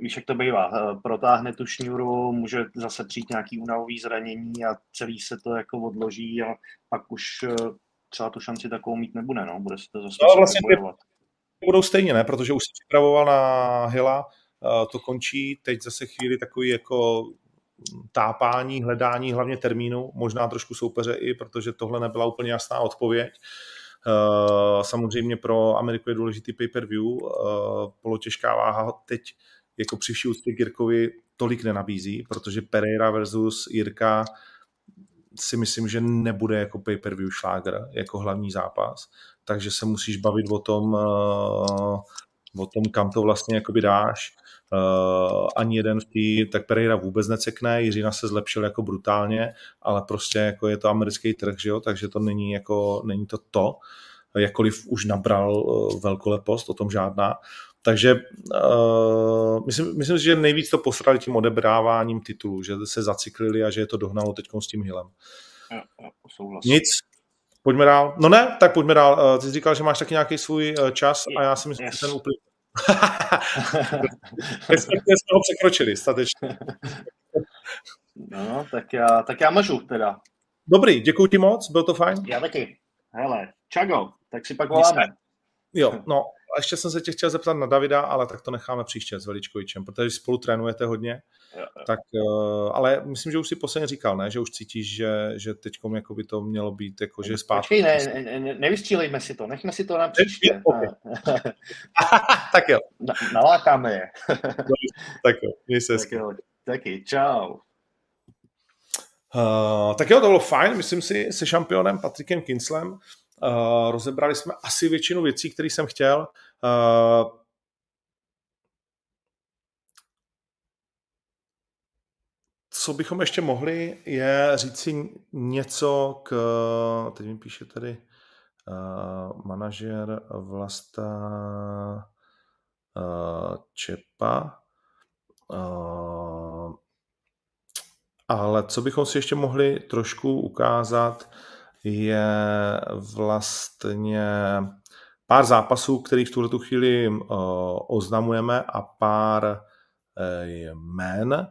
Víš, jak to bývá, eh, protáhne tu šňůru, může zase přijít nějaký únavový zranění a celý se to jako odloží a pak už eh, třeba tu šanci takovou mít nebude, no, bude se to zase no, vlastně bojovat. Budou stejně, ne, protože už se připravoval na Hila, eh, to končí, teď zase chvíli takový jako tápání, hledání hlavně termínu, možná trošku soupeře i, protože tohle nebyla úplně jasná odpověď. Eh, samozřejmě pro Ameriku je důležitý pay-per-view, eh, polotěžká váha teď jako při vší úctě Jirkovi tolik nenabízí, protože Pereira versus Jirka si myslím, že nebude jako pay-per-view šláger, jako hlavní zápas, takže se musíš bavit o tom, eh, o tom, kam to vlastně jakoby dáš. Uh, ani jeden v té, tak Pereira vůbec necekne, Jiřina se zlepšil jako brutálně, ale prostě jako je to americký trh, že jo, takže to není jako, není to to, jakkoliv už nabral uh, velkolepost, o tom žádná. Takže uh, myslím, myslím si, že nejvíc to posrali tím odebráváním titulu, že se zaciklili a že je to dohnalo teď s tím Hillem. Nic, pojďme dál. No ne, tak pojďme dál. Ty jsi říkal, že máš taky nějaký svůj čas a já si myslím, yes. že ten úplně Respektive jsme ho překročili statečně. no, tak já, tak já mažu teda. Dobrý, děkuji ti moc, byl to fajn. Já taky. Hele, čago, tak si pak voláme. Jo, no, a ještě jsem se tě chtěl zeptat na Davida, ale tak to necháme příště s Veličkovičem, protože spolu trénujete hodně. Jo, jo. Tak, uh, ale myslím, že už si posledně říkal, ne? že už cítíš, že, že teď jako by to mělo být jako, že zpátky. Počkej, ne, ne, nevystřílejme si to, nechme si to na příště. Okay. tak jo. Na, nalákáme je. tak jo, měj se tak jo, taky, čau. Uh, tak jo, to bylo fajn, myslím si, se šampionem Patrikem Kinslem. Uh, rozebrali jsme asi většinu věcí, které jsem chtěl. Uh, co bychom ještě mohli, je říct si něco k, teď mi píše tady uh, manažer Vlasta uh, Čepa, uh, ale co bychom si ještě mohli trošku ukázat, je vlastně pár zápasů, kterých v tuhle chvíli uh, oznamujeme a pár uh, jmen.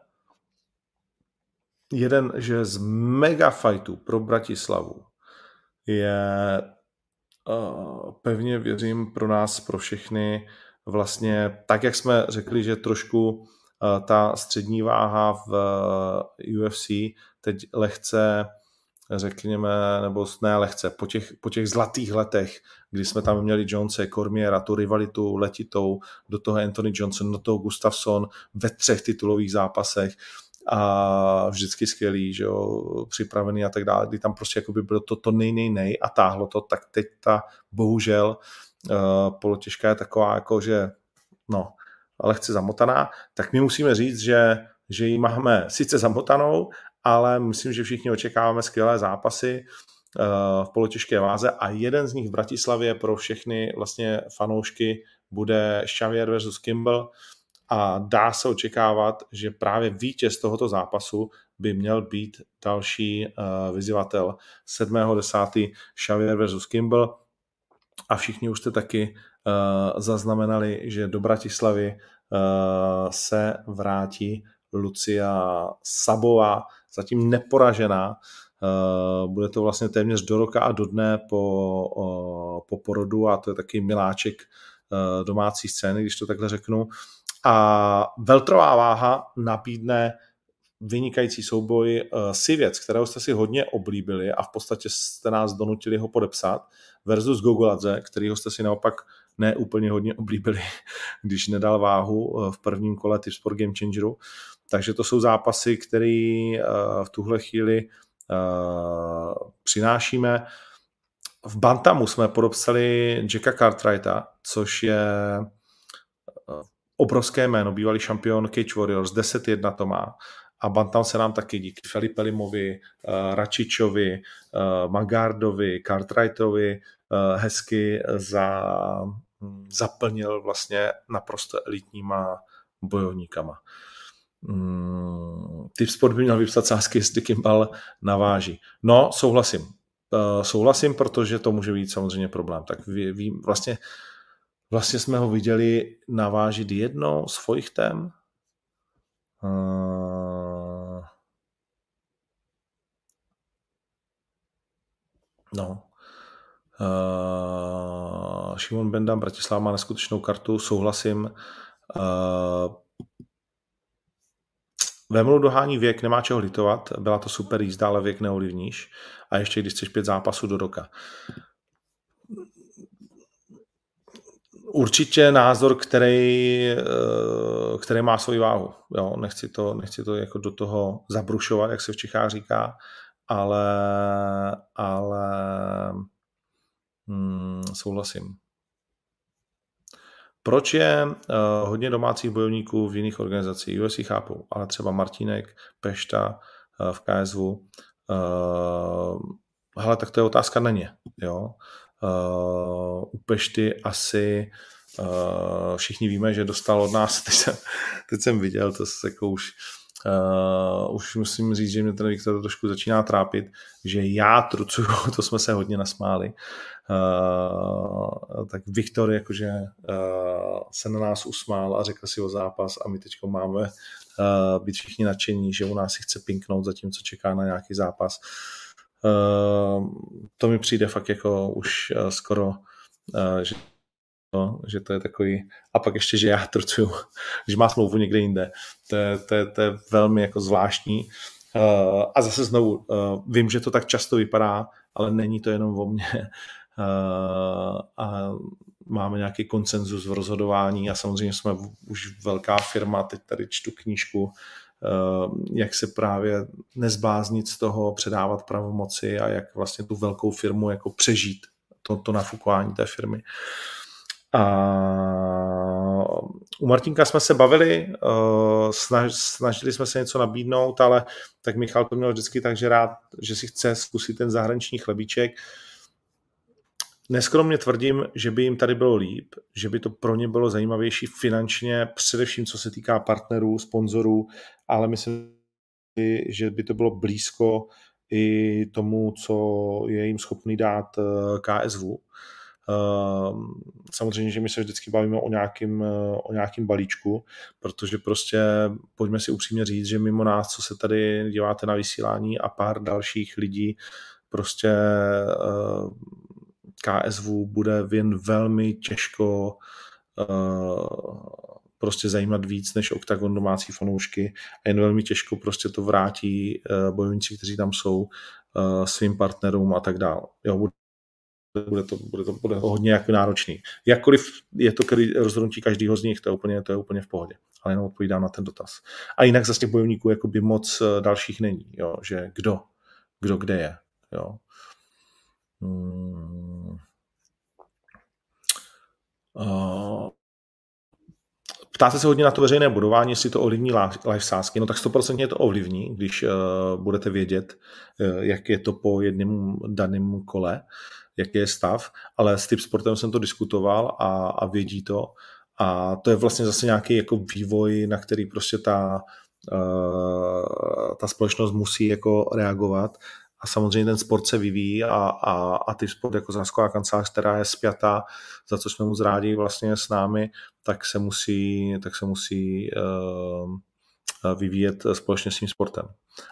Jeden, že z mega fightu pro Bratislavu je uh, pevně věřím pro nás, pro všechny, vlastně tak, jak jsme řekli, že trošku ta střední váha v UFC teď lehce řekněme, nebo ne lehce, po těch, po těch zlatých letech, kdy jsme tam měli Jonese, Cormiera, tu rivalitu letitou, do toho Anthony Johnson, do toho Gustafsson ve třech titulových zápasech, a vždycky skvělý, že jo, připravený a tak dále, kdy tam prostě jako by bylo to, to nej, nej, nej a táhlo to, tak teď ta bohužel uh, polotěžka je taková jako, že no, lehce zamotaná, tak my musíme říct, že, že ji máme sice zamotanou, ale myslím, že všichni očekáváme skvělé zápasy uh, v polotěžké váze a jeden z nich v Bratislavě pro všechny vlastně fanoušky bude Xavier versus Kimball a dá se očekávat, že právě vítěz tohoto zápasu by měl být další uh, vyzývatel 7.10. Xavier versus Kimball a všichni už jste taky uh, zaznamenali, že do Bratislavy se vrátí Lucia Sabová, zatím neporažená. Uh, bude to vlastně téměř do roka a do dne po, po porodu a to je taky miláček uh, domácí scény, když to takhle řeknu. A veltrová váha nabídne vynikající souboj uh, Sivěc, kterého jste si hodně oblíbili a v podstatě jste nás donutili ho podepsat, versus Gogoladze, kterýho jste si naopak ne úplně hodně oblíbili, když nedal váhu v prvním kole Tip Sport Game Changeru. Takže to jsou zápasy, které uh, v tuhle chvíli uh, přinášíme. V Bantamu jsme podepsali Jacka Cartwrighta, což je obrovské jméno, bývalý šampion Cage Warriors, 10-1 to má. A Bantam se nám taky díky Felipe Limovi, Račičovi, Magardovi, Cartwrightovi hezky za, um, zaplnil vlastně naprosto elitníma bojovníkama. Um, typ sport by měl vypsat sázky, jestli Kimball naváží. No, souhlasím. Uh, souhlasím, protože to může být samozřejmě problém. Tak ví, vlastně Vlastně jsme ho viděli navážit jednou s Feuchtem. Uh, no. Uh, Šimon Benda, Bratislava má neskutečnou kartu, souhlasím. Uh, Vemlu dohání věk, nemá čeho litovat, byla to super jízda, ale věk neovlivníš. A ještě když chceš pět zápasů do roka. určitě názor, který, eh, který má svoji váhu. Jo, nechci to, nechci to jako do toho zabrušovat, jak se v Čechách říká, ale, ale hmm, souhlasím. Proč je uh, hodně domácích bojovníků v jiných organizacích? UFC chápu, ale třeba Martínek, Pešta uh, v KSV. Uh, hele, tak to je otázka na ně. Jo? Uh, u Pešty asi uh, všichni víme, že dostal od nás, teď jsem, teď jsem viděl, to se jako už, uh, už musím říct, že mě ten Viktor trošku začíná trápit, že já trucuju, to jsme se hodně nasmáli, uh, tak Viktor jakože uh, se na nás usmál a řekl si o zápas a my teď máme uh, být všichni nadšení, že u nás si chce pinknout, zatímco čeká na nějaký zápas. Uh, to mi přijde fakt jako už uh, skoro, uh, že, no, že to je takový, a pak ještě, že já trucuju, že má smlouvu někde jinde. To je, to je, to je velmi jako zvláštní. Uh, a zase znovu, uh, vím, že to tak často vypadá, ale není to jenom o mně. Uh, a máme nějaký koncenzus v rozhodování a samozřejmě jsme už velká firma, teď tady čtu knížku jak se právě nezbáznit z toho, předávat pravomoci a jak vlastně tu velkou firmu jako přežít, to, to nafukování té firmy. A u Martinka jsme se bavili, eh, snaž, snažili jsme se něco nabídnout, ale tak Michal to měl vždycky tak, že rád, že si chce zkusit ten zahraniční chlebíček. Neskromně tvrdím, že by jim tady bylo líp, že by to pro ně bylo zajímavější finančně, především co se týká partnerů, sponzorů, ale myslím, že by to bylo blízko i tomu, co je jim schopný dát eh, KSV. Ehm, samozřejmě, že my se vždycky bavíme o nějakým, eh, o nějakým balíčku, protože prostě pojďme si upřímně říct, že mimo nás, co se tady díváte na vysílání a pár dalších lidí, prostě eh, KSV bude jen velmi těžko prostě zajímat víc než OKTAGON domácí fanoušky a jen velmi těžko prostě to vrátí bojovníci, kteří tam jsou svým partnerům a tak dále. Jo, bude to, bude to, bude to hodně jako náročný. Jakkoliv je to rozhodnutí každého z nich, to je úplně, to je úplně v pohodě. Ale jenom odpovídám na ten dotaz. A jinak zase těch bojovníků jako by moc eh, dalších není, jo? že kdo, kdo kde je. Jo? Hmm. Uh, Ptáte se hodně na to veřejné budování, jestli to ovlivní live sázky. No tak 100% to ovlivní, když uh, budete vědět, uh, jak je to po jednom daném kole, jaký je stav, ale s Tipsportem jsem to diskutoval a, a vědí to. A to je vlastně zase nějaký jako vývoj, na který prostě ta, uh, ta společnost musí jako reagovat a samozřejmě ten sport se vyvíjí a, a, a ty sport jako zásková kancelář, která je spjatá, za co jsme moc rádi vlastně s námi, tak se musí, tak se musí uh, vyvíjet společně s tím sportem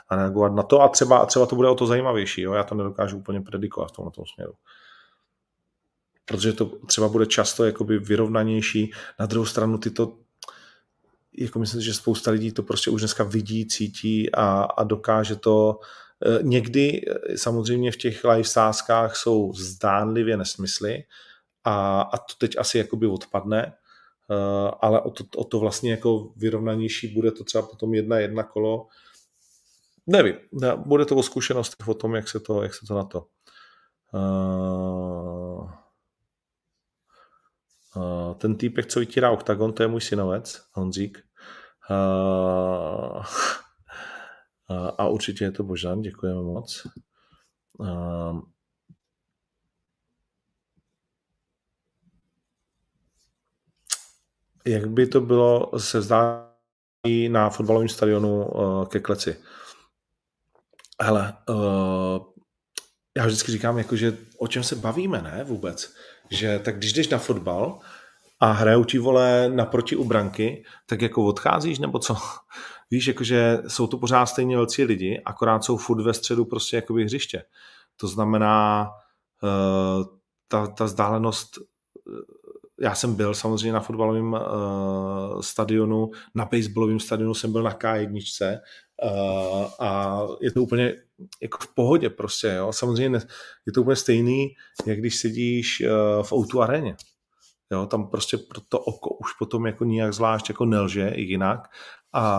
a reagovat na to a třeba, a třeba to bude o to zajímavější, jo? já to nedokážu úplně predikovat v tomhle tom směru protože to třeba bude často jakoby vyrovnanější. Na druhou stranu tyto jako myslím, že spousta lidí to prostě už dneska vidí, cítí a, a dokáže to Eh, někdy eh, samozřejmě v těch live sázkách jsou zdánlivě nesmysly a, a to teď asi jakoby odpadne, eh, ale o to, o to vlastně jako vyrovnanější bude to třeba potom jedna jedna kolo. Nevím, bude to o zkušenostech o tom, jak se to, jak se to na to. ten týpek, co vytírá oktagon, to je můj synovec, Honzík. A určitě je to Božan, děkujeme moc. Jak by to bylo se zdá na fotbalovém stadionu uh, ke kleci? Hele, uh, já vždycky říkám, jako, že o čem se bavíme, ne, vůbec. Že tak když jdeš na fotbal a hrajou ti vole naproti u branky, tak jako odcházíš, nebo co? Víš, jakože jsou to pořád stejně velcí lidi, akorát jsou furt ve středu prostě jakoby hřiště. To znamená, uh, ta, ta vzdálenost eh, já jsem byl samozřejmě na fotbalovém uh, stadionu, na baseballovém stadionu jsem byl na K1 uh, a je to úplně jako v pohodě prostě, jo. Samozřejmě je to úplně stejný, jak když sedíš uh, v Outu aréně. Jo, tam prostě pro to oko už potom jako nijak zvlášť jako nelže jinak a,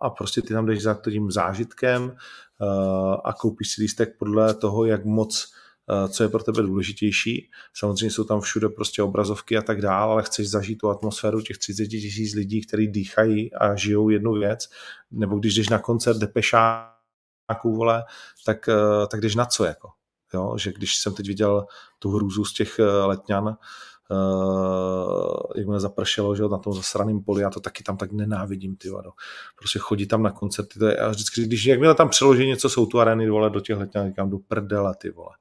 a prostě ty tam jdeš za tím zážitkem uh, a koupíš si lístek podle toho, jak moc co je pro tebe důležitější. Samozřejmě jsou tam všude prostě obrazovky a tak dále, ale chceš zažít tu atmosféru těch 30 tisíc lidí, kteří dýchají a žijou jednu věc, nebo když jdeš na koncert Depešáků, vole, tak, uh, tak jdeš na co, jako. Jo? Že když jsem teď viděl tu hrůzu z těch letňan, uh, jak mě zapršelo, že na tom zasraném poli, já to taky tam tak nenávidím, ty vado. Prostě chodí tam na koncerty, to je, a vždycky, když jakmile tam přeloží něco, jsou tu arény, vole, do těch letňan, říkám, do prdele, ty vole.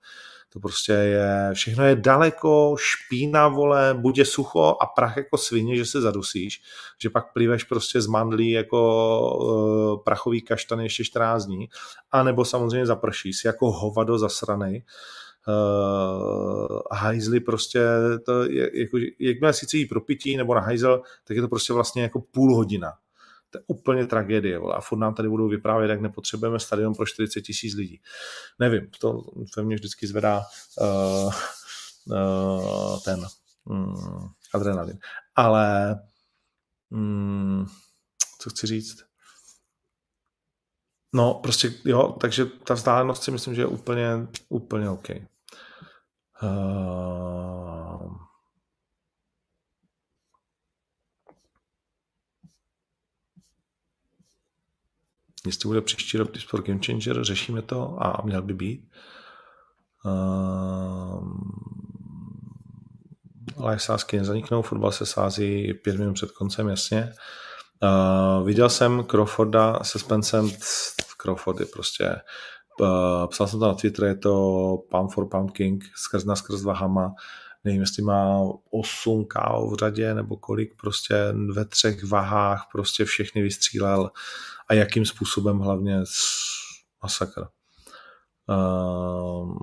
To prostě je, všechno je daleko, špína, vole, bude sucho a prach jako svině, že se zadusíš, že pak pliveš prostě z mandlí jako uh, prachový kaštan ještě 14 dní, a nebo samozřejmě zapršíš jako hovado zasranej, uh, hajzly prostě, to je, jako, jakmile sice jí propití nebo na hajzel, tak je to prostě vlastně jako půl hodina. To je úplně tragédie. Vole. A furt nám tady budou vyprávět, jak nepotřebujeme stadion pro 40 tisíc lidí. Nevím, to ve mně vždycky zvedá uh, uh, ten um, adrenalin. Ale um, co chci říct? No, prostě jo, takže ta vzdálenost si myslím, že je úplně, úplně OK. Uh, jestli bude příští rok Sport Game Changer, řešíme to a měl by být. Uh, live sázky nezaniknou, fotbal se sází pět minut před koncem, jasně. Uh, viděl jsem Crawforda se Spencem, Crawford je prostě psal jsem to na Twitter, je to Pound for Pound King, skrz na skrz Vahama, nevím, jestli má 8 KO v řadě, nebo kolik, prostě ve třech vahách prostě všechny vystřílel a jakým způsobem hlavně masakr. Uh,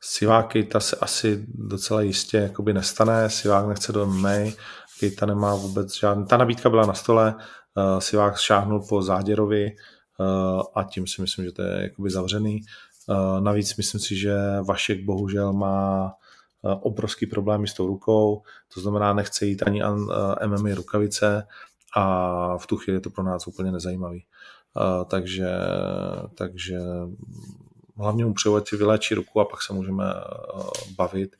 Sivák Kejta se asi docela jistě jakoby nestane, Sivák nechce do MMA, Kejta nemá vůbec žádný, ta nabídka byla na stole, uh, Sivák šáhnul po Záděrovi, Eh, a tím si myslím, že to je jakoby zavřený. Navíc myslím si, že Vašek bohužel má obrovský problémy s tou rukou, to znamená, nechce jít ani MMA rukavice a v tu chvíli je to pro nás úplně nezajímavý. Takže, takže hlavně mu přeju, si vyléčí ruku a pak se můžeme bavit,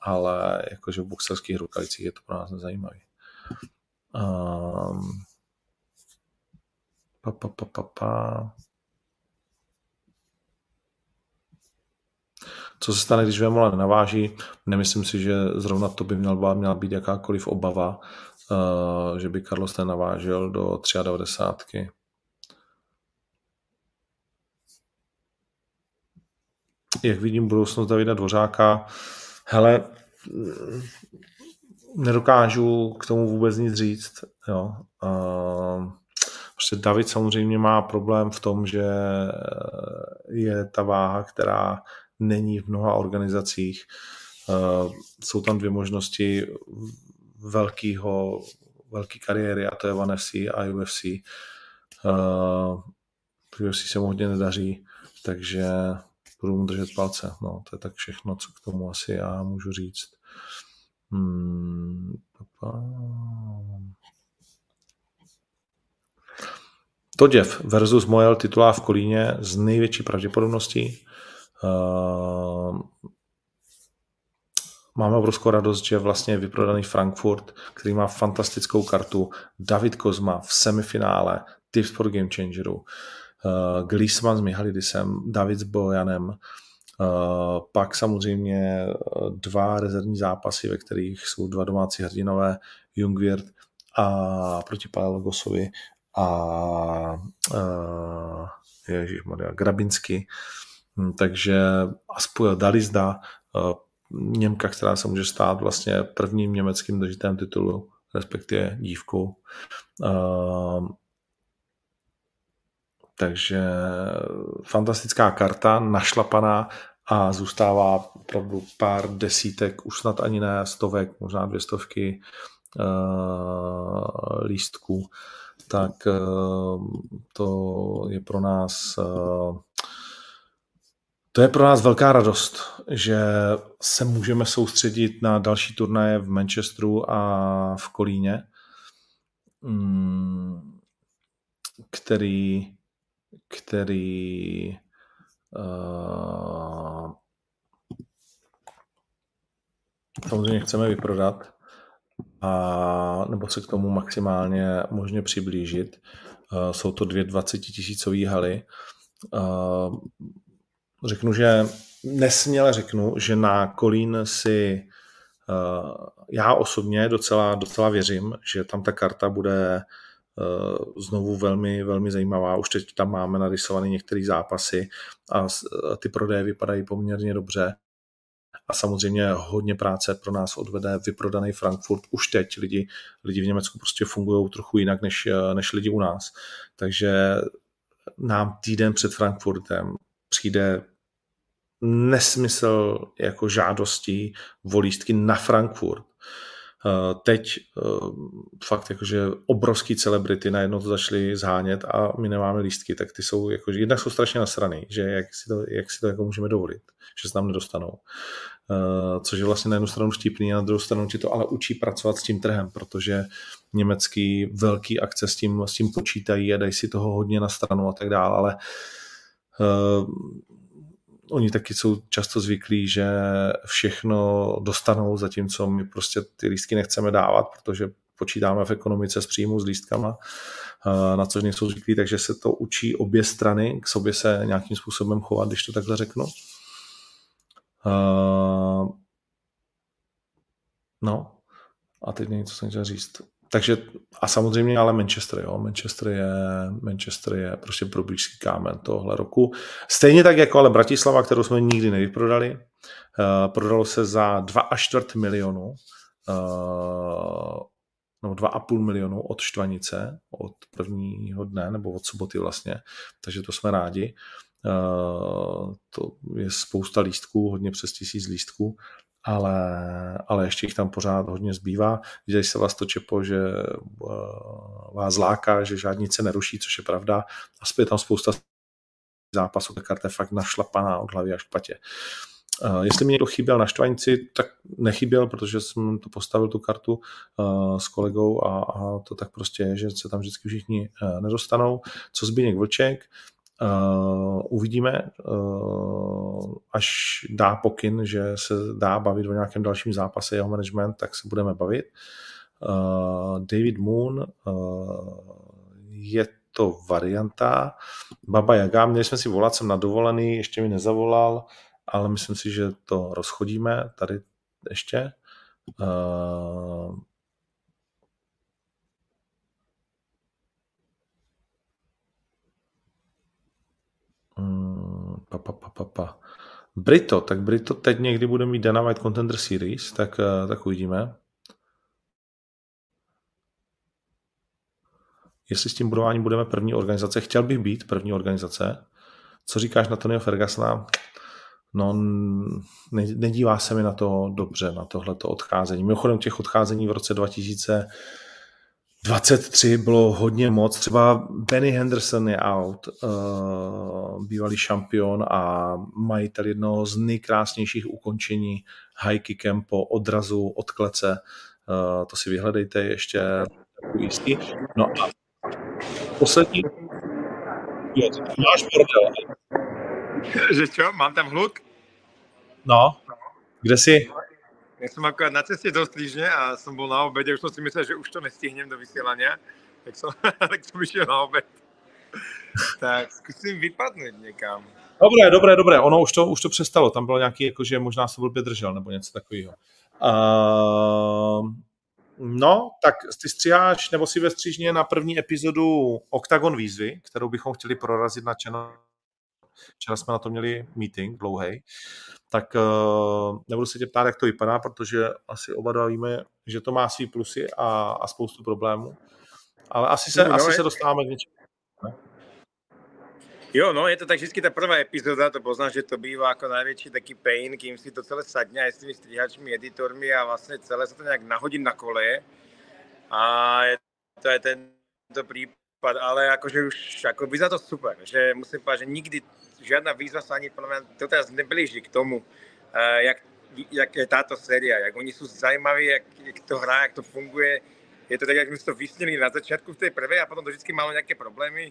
ale jakože v boxerských rukavicích je to pro nás nezajímavý. Um, pa, pa, pa, pa, pa. Co se stane, když Vemola nenaváží? Nemyslím si, že zrovna to by měla, měla být jakákoliv obava, uh, že by Carlos nenavážil do 93. Jak vidím budoucnost Davida Dvořáka? Hele, nedokážu k tomu vůbec nic říct. Jo. Uh, prostě David samozřejmě má problém v tom, že je ta váha, která není v mnoha organizacích. Uh, jsou tam dvě možnosti velkého, velký kariéry a to je One FC a UFC. Uh, UFC se mu hodně nedaří, takže budu mu držet palce. No, to je tak všechno, co k tomu asi já můžu říct. Hmm, Toděv versus Mojel titulá v Kolíně z největší pravděpodobností. Uh, máme obrovskou radost, že vlastně je vyprodaný Frankfurt, který má fantastickou kartu. David Kozma v semifinále Tips for Game Changeru. Uh, Glisman s Mihalidisem, David s Bojanem. Uh, pak samozřejmě dva rezervní zápasy, ve kterých jsou dva domácí hrdinové, Jungwirth a proti Palogosovi a uh, Ježišmarja, Grabinsky. Hm, takže a Dalizda, uh, Němka, která se může stát vlastně prvním německým držitelem titulu, respektive dívkou. Uh, takže fantastická karta, našlapaná a zůstává opravdu pár desítek, už snad ani ne stovek, možná dvě stovky uh, lístků, tak uh, to je pro nás uh, to je pro nás velká radost, že se můžeme soustředit na další turnaje v Manchesteru a v Kolíně, mm, který, který uh, samozřejmě chceme vyprodat a nebo se k tomu maximálně možně přiblížit. Uh, jsou to dvě 20 tisícové haly. Uh, řeknu, že nesměle řeknu, že na Kolín si uh, já osobně docela, docela věřím, že tam ta karta bude znovu velmi, velmi zajímavá. Už teď tam máme narysované některé zápasy a ty prodeje vypadají poměrně dobře. A samozřejmě hodně práce pro nás odvede vyprodaný Frankfurt. Už teď lidi, lidi v Německu prostě fungují trochu jinak než, než lidi u nás. Takže nám týden před Frankfurtem přijde nesmysl jako žádostí volístky na Frankfurt. Eh, teď eh, fakt jakože obrovský celebrity najednou to začali zhánět a my nemáme lístky, tak ty jsou jakože jednak jsou strašně nasraný, že jak si to, jak si to jako můžeme dovolit, že se tam nedostanou. Uh, což je vlastně na jednu stranu vtipný a na druhou stranu ti to ale učí pracovat s tím trhem, protože německý velký akce s tím, s tím počítají a dají si toho hodně na stranu a tak dále, ale uh, oni taky jsou často zvyklí, že všechno dostanou, zatímco my prostě ty lístky nechceme dávat, protože počítáme v ekonomice s příjmu s lístkama, eh, na což nejsou zvyklí, takže se to učí obě strany k sobě se nějakým způsobem chovat, když to takhle řeknu. Eh, no, a teď něco jsem chtěl říct takže a samozřejmě ale Manchester, jo. Manchester je, Manchester je prostě pro blízký kámen tohle roku. Stejně tak jako ale Bratislava, kterou jsme nikdy nevyprodali. Uh, prodalo se za 2,4 milionu uh, no 2,5 milionu od Štvanice, od prvního dne, nebo od soboty vlastně, takže to jsme rádi. Uh, to je spousta lístků, hodně přes tisíc lístků ale, ale ještě jich tam pořád hodně zbývá. Když se vás to čepo, že uh, vás láká, že žádnice neruší, což je pravda. A je tam spousta zápasu, ta karta je fakt našlapaná od hlavy až k patě. Uh, jestli mi někdo chyběl na štvanici, tak nechyběl, protože jsem to postavil tu kartu uh, s kolegou a, a to tak prostě je, že se tam vždycky všichni uh, nedostanou. Co Zbigněk Vlček, Uh, uvidíme, uh, až dá pokyn, že se dá bavit o nějakém dalším zápase jeho management, tak se budeme bavit. Uh, David Moon je to varianta. Baba Jaga, měli jsme si volat, jsem na dovolený, ještě mi nezavolal, ale myslím si, že to rozchodíme tady ještě. Uh, pa, pa, pa, pa, pa. Brito, tak Brito teď někdy bude mít Dana White Contender Series, tak, tak uvidíme. Jestli s tím budováním budeme první organizace, chtěl bych být první organizace. Co říkáš na Tonyho Fergusona? No, nedívá se mi na to dobře, na tohleto odcházení. Mimochodem těch odcházení v roce 2023 bylo hodně moc. Třeba Benny Henderson je out, uh, bývalý šampion a majitel jednoho z nejkrásnějších ukončení high kickem po odrazu od klece. Uh, to si vyhledejte ještě jistý. No a poslední... Jo, máš bordel. Že čo? Mám tam hluk? No. Kde jsi? Ja som akorát na ceste do Strížne a som bol na obede, už som si myslel, že už to nestihnem do vysielania, tak som, tak som išiel na obed. tak zkusím vypadnout někam. Dobré, dobré, dobré, ono už to, už to přestalo, tam bylo nějaký, jako, že možná se blbě držel, nebo něco takového. Uh, No, tak ty stříháš, nebo si ve střížně na první epizodu Octagon výzvy, kterou bychom chtěli prorazit na channel. Včera jsme na to měli meeting dlouhý. Tak uh, nebudu se tě ptát, jak to vypadá, protože asi oba dva víme, že to má svý plusy a, a spoustu problémů. Ale asi se, no, asi se dostáváme k něčemu. Jo, no je to tak vždycky ta prvá epizóda, to poznáš, že to bývá jako největší taký pain, kým si to celé sadne aj s tými strihačmi, editormi a vlastně celé se to nějak nahodí na kole. A je, to je tento prípad, ale jakože už jako vyzerá to super, že musím povedať, že nikdy žiadna výzva ani podľa mňa doteraz neblíží k tomu, uh, jak, jak je táto séria, jak oni sú zajímaví, jak, jak to hrá, jak to funguje. Je to tak, jak sme to vysnili na začiatku v tej prvej a potom to vždy malo nejaké problémy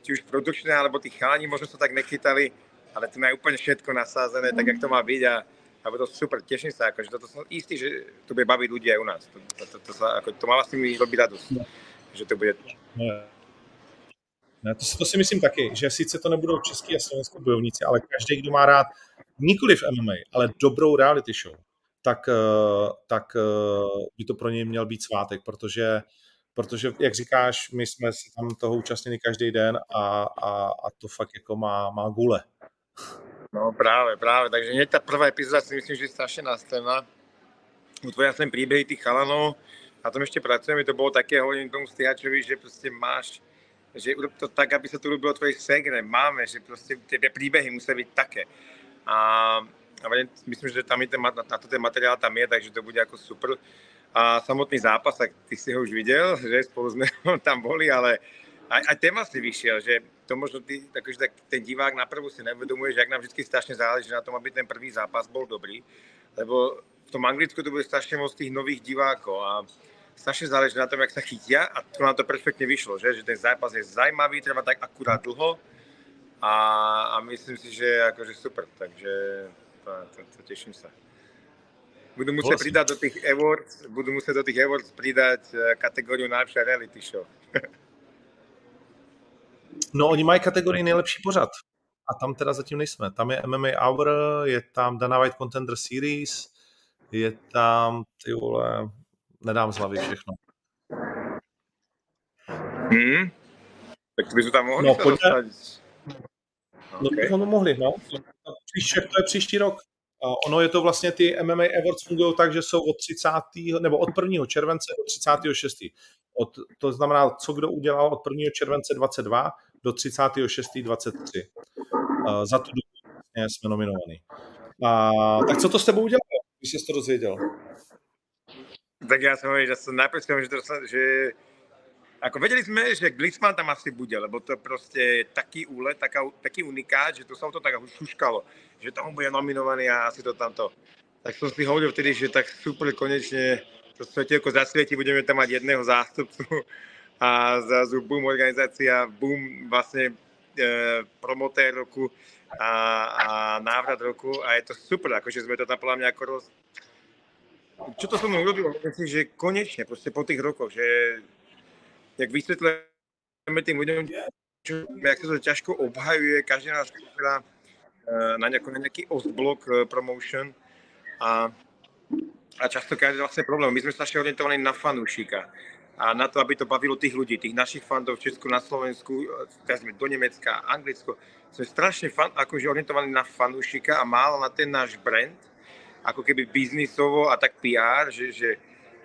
či už produkčné, alebo tí chalani možno sa tak nechytali, ale to majú úplne všetko nasázené, tak jak to má byť a, a to super, teším sa, akože toto som istý, že to bude baviť ľudí aj u nás. To, to, to, to, sa, ako, to má vlastne mi robí radosť, že to bude. To, si, to si myslím taky, že sice to nebudou český a slovenský bojovníci, ale každý, kdo má rád nikoli v MMA, ale dobrou reality show, tak, eh, tak eh, by to pro něj měl být svátek, protože protože, jak říkáš, my jsme se tam toho účastnili každý den a, a, a to fakt jako má, má gule. No právě, právě, takže hneď ta prvá epizoda si myslím, že je strašně nastavená. Utvoria sem príbehy tých chalanov, na tom ešte pracujeme, to bolo také, hovorím tomu stihačovi, že prostě máš, že urob to tak, aby sa to ľúbilo tvojej segre, máme, že prostě tie príbehy musí byť také. A, a myslím, že tam je ten, na to ten materiál tam je, takže to bude jako super. A samotný zápas, tak ty si ho už viděl, že spolu jsme tam boli, ale aj, aj téma si vyšiel, že to možno ty, takže tak ten divák na prvú si nevedomuje, že jak nám vždy strašne záleží na tom, aby ten prvý zápas bol dobrý, lebo v tom Anglicku to bude strašne moc tých nových divákov a strašne záleží na tom, jak sa chytia a to nám to perfektne vyšlo, že, že ten zápas je zajímavý, trvá tak akurát dlho a, a myslím si, že akože super, takže to, to, to teším sa. Budú musieť pridať do tých awards, budú musieť do tých awards pridať eh, kategóriu najlepšia reality show. no, oni mají kategorii nejlepší pořad. A tam teda zatím nejsme. Tam je MMA Hour, je tam Dana White Contender Series, je tam, ty vole, nedám z hlavy všechno. Hmm. Tak by tam mohli no, pojďme, dostať. No, okay. bychom to mohli, no. Příště, to je příští rok. Ono je to vlastně, ty MMA Awards fungují tak, že jsou od 30. nebo od 1. července do 36. Od, to znamená, co kdo udělal od 1. července 22 do 36. 23. Uh, za tu dobu vlastně jsme nominovaní. Uh, tak co to s tebou udělalo, když jsi to dozvěděl? Tak já jsem že jsem najprv že, to, že Ako vedeli sme, že Glitzman tam asi bude, lebo to je proste taký úlet, taká, taký unikát, že to o to tak šuškalo, že tam bude nominovaný a asi to tamto. Tak som si hovoril vtedy, že tak super, konečne to svetielko zasvieti, budeme tam mať jedného zástupcu a zrazu boom organizácia, boom vlastne e, promotér roku a, a návrat roku a je to super, akože sme to tam podľa mňa ako roz... Čo to som urobilo? Myslím, že konečne, proste po tých rokoch, že jak vysvětlujeme tým ľuďom, jak se to ťažko obhajuje, každý nás na, na nějaký ostblok eh, promotion a, a často každý vlastně problém. My jsme strašně orientovaní na fanúšika a na to, aby to bavilo tých ľudí, tých našich fandov v Česku, na Slovensku, eh, teraz sme do Nemecka, Anglicko. Sme strašne fan, akože orientovaní na fanúšika a málo na ten náš brand, ako keby biznisovo a tak PR, že, že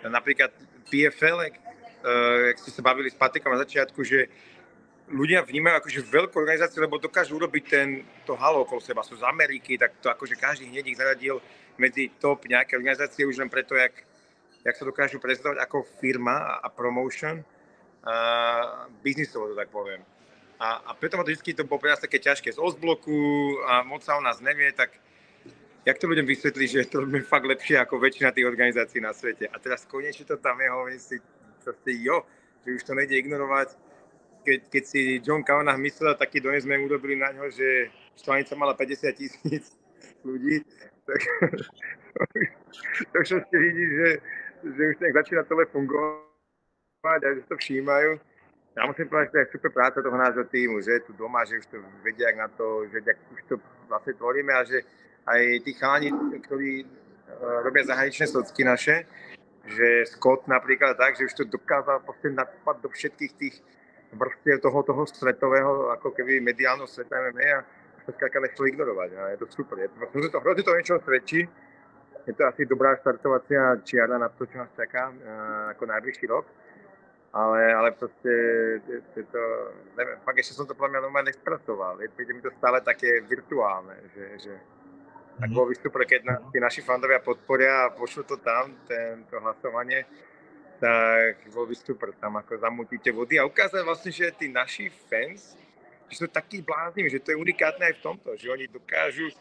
napríklad PFL, uh, jak ste sa bavili s Patrikom na začiatku, že ľudia vnímajú akože veľkú organizáciu, lebo dokážu urobiť ten, to halo okolo seba. Sú z Ameriky, tak to akože každý hneď ich zaradil medzi top nejaké organizácie už len preto, jak, jak sa dokážu prezentovať ako firma a, a promotion, a biznisovo to tak poviem. A, a preto ma to vždy to bolo pre nás také ťažké. Z Ostbloku a moc sa o nás nevie, tak jak to ľuďom vysvetliť, že to robíme fakt lepšie ako väčšina tých organizácií na svete. A teraz konečne to tam je, hovorím si, proste jo, že už to nejde ignorovať. Keď, keď si John Kavanagh myslel, taký dones sme urobili na ňo, že štvanica mala 50 tisíc ľudí, tak to všetci vidí, že, že už tak začína tohle fungovať a že to všímajú. Já musím povedať, že to je super práca toho nášho týmu, že tu doma, že už to vedia jak na to, že jak už to vlastne tvoríme a že aj tí chalani, ktorí uh, robia zahraničné socky naše, že Scott napríklad tak, že už to dokázal prostě nadpad do všetkých tých vrstiev toho, toho svetového, ako keby mediálneho sveta MMA a to zkrátka nechcel ignorovať. A je to super. Je to, hrozně to, hrozně to niečo svedčí. Je to asi dobrá startovací čiara na to, čo nás čaká uh, ako najbližší rok. Ale, ale prostě je, je to, nevím, pak ještě jsem to podle mě normálně nespracoval. Je, mi to stále také virtuálne, že, že tak bol vystúpil, keď na, tí naši fandovia podporia a pošlu to tam, tento hlasovanie, tak bol vystúpil tam, ako zamutíte vody a ukázať vlastne, že tí naši fans, že sú takí blázni, že to je unikátne aj v tomto, že oni dokážu,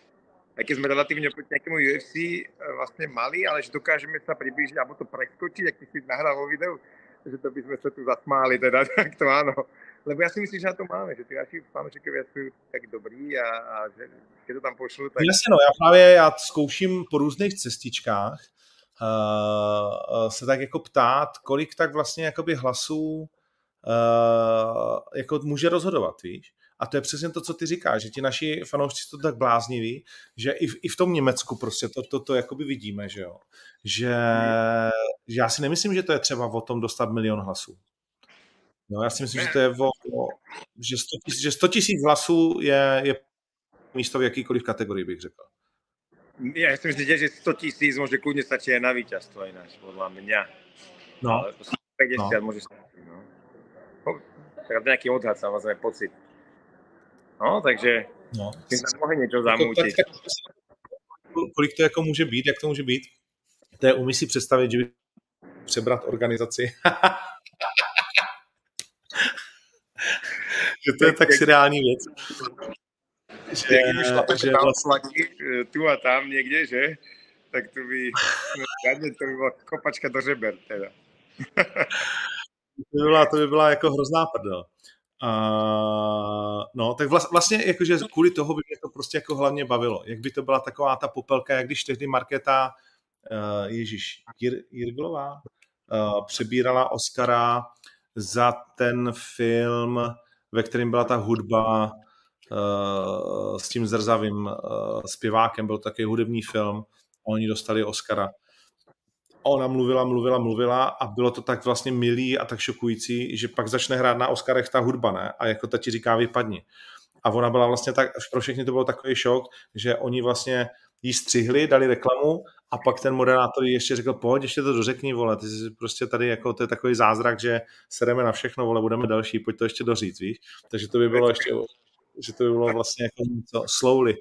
aj keď sme relatívne proti nejakému UFC e, vlastne mali, ale že dokážeme sa priblížiť, alebo to preskočiť, ak si nahral vo videu, že to by sme sa tu zasmáli, teda, tak to áno. Lebo já si myslím, že na to máme, že ty naši fanoušikové jsou tak dobrý a, a že, že to tam pošlu. Tak... Jasně, no, já právě já zkouším po různých cestičkách uh, se tak jako ptát, kolik tak vlastně jakoby hlasů uh, jako může rozhodovat, víš? A to je přesně to, co ty říkáš, že ti naši fanoušci jsou tak blázniví, že i v, i v tom Německu prostě to, to, to jakoby vidíme, že jo. Že, že já si nemyslím, že to je třeba o tom dostat milion hlasů. No, já si myslím, že to je o, o že 100 tisíc, že 100 tisíc hlasů je, je místo v jakýkoliv kategorii, bych řekl. Já si myslím, že 100 tisíc může kludně stačí na vítězstvo jinak, podle mě. No. Ale 50 no. může stačit, no. tak nějaký odhad, samozřejmě, pocit. No, takže no. tím mohli něco zamutit. Kolik to jako může být, jak to může být? To je, umí si představit, že by přebrat organizaci. že to je tak seriální věc. Že, že, že vlastně... tu a tam někde, že? Tak to by, no, to by byla kopačka do řeber teda. to, by byla, to by byla jako hrozná prdel. Uh, no, tak vlastně jakože kvůli toho by mě to prostě jako hlavně bavilo. Jak by to byla taková ta popelka, jak když tehdy Markéta uh, Ježíš Jir, Jirglová uh, přebírala Oscara za ten film, ve kterém byla ta hudba uh, s tím zrzavým uh, zpěvákem, byl taky hudební film, oni dostali Oscara. A ona mluvila, mluvila, mluvila a bylo to tak vlastně milý a tak šokující, že pak začne hrát na Oscarech ta hudba, ne? A jako ta ti říká vypadni. A ona byla vlastně tak, pro všechny to byl takový šok, že oni vlastně jí střihli, dali reklamu a pak ten moderátor ještě řekl, pojď, ještě to dořekni, vole, ty jsi prostě tady, jako to je takový zázrak, že sereme na všechno, vole, budeme další, pojď to ještě doříct, víš? Takže to by bylo ještě, že to by bylo vlastně jako něco slowly.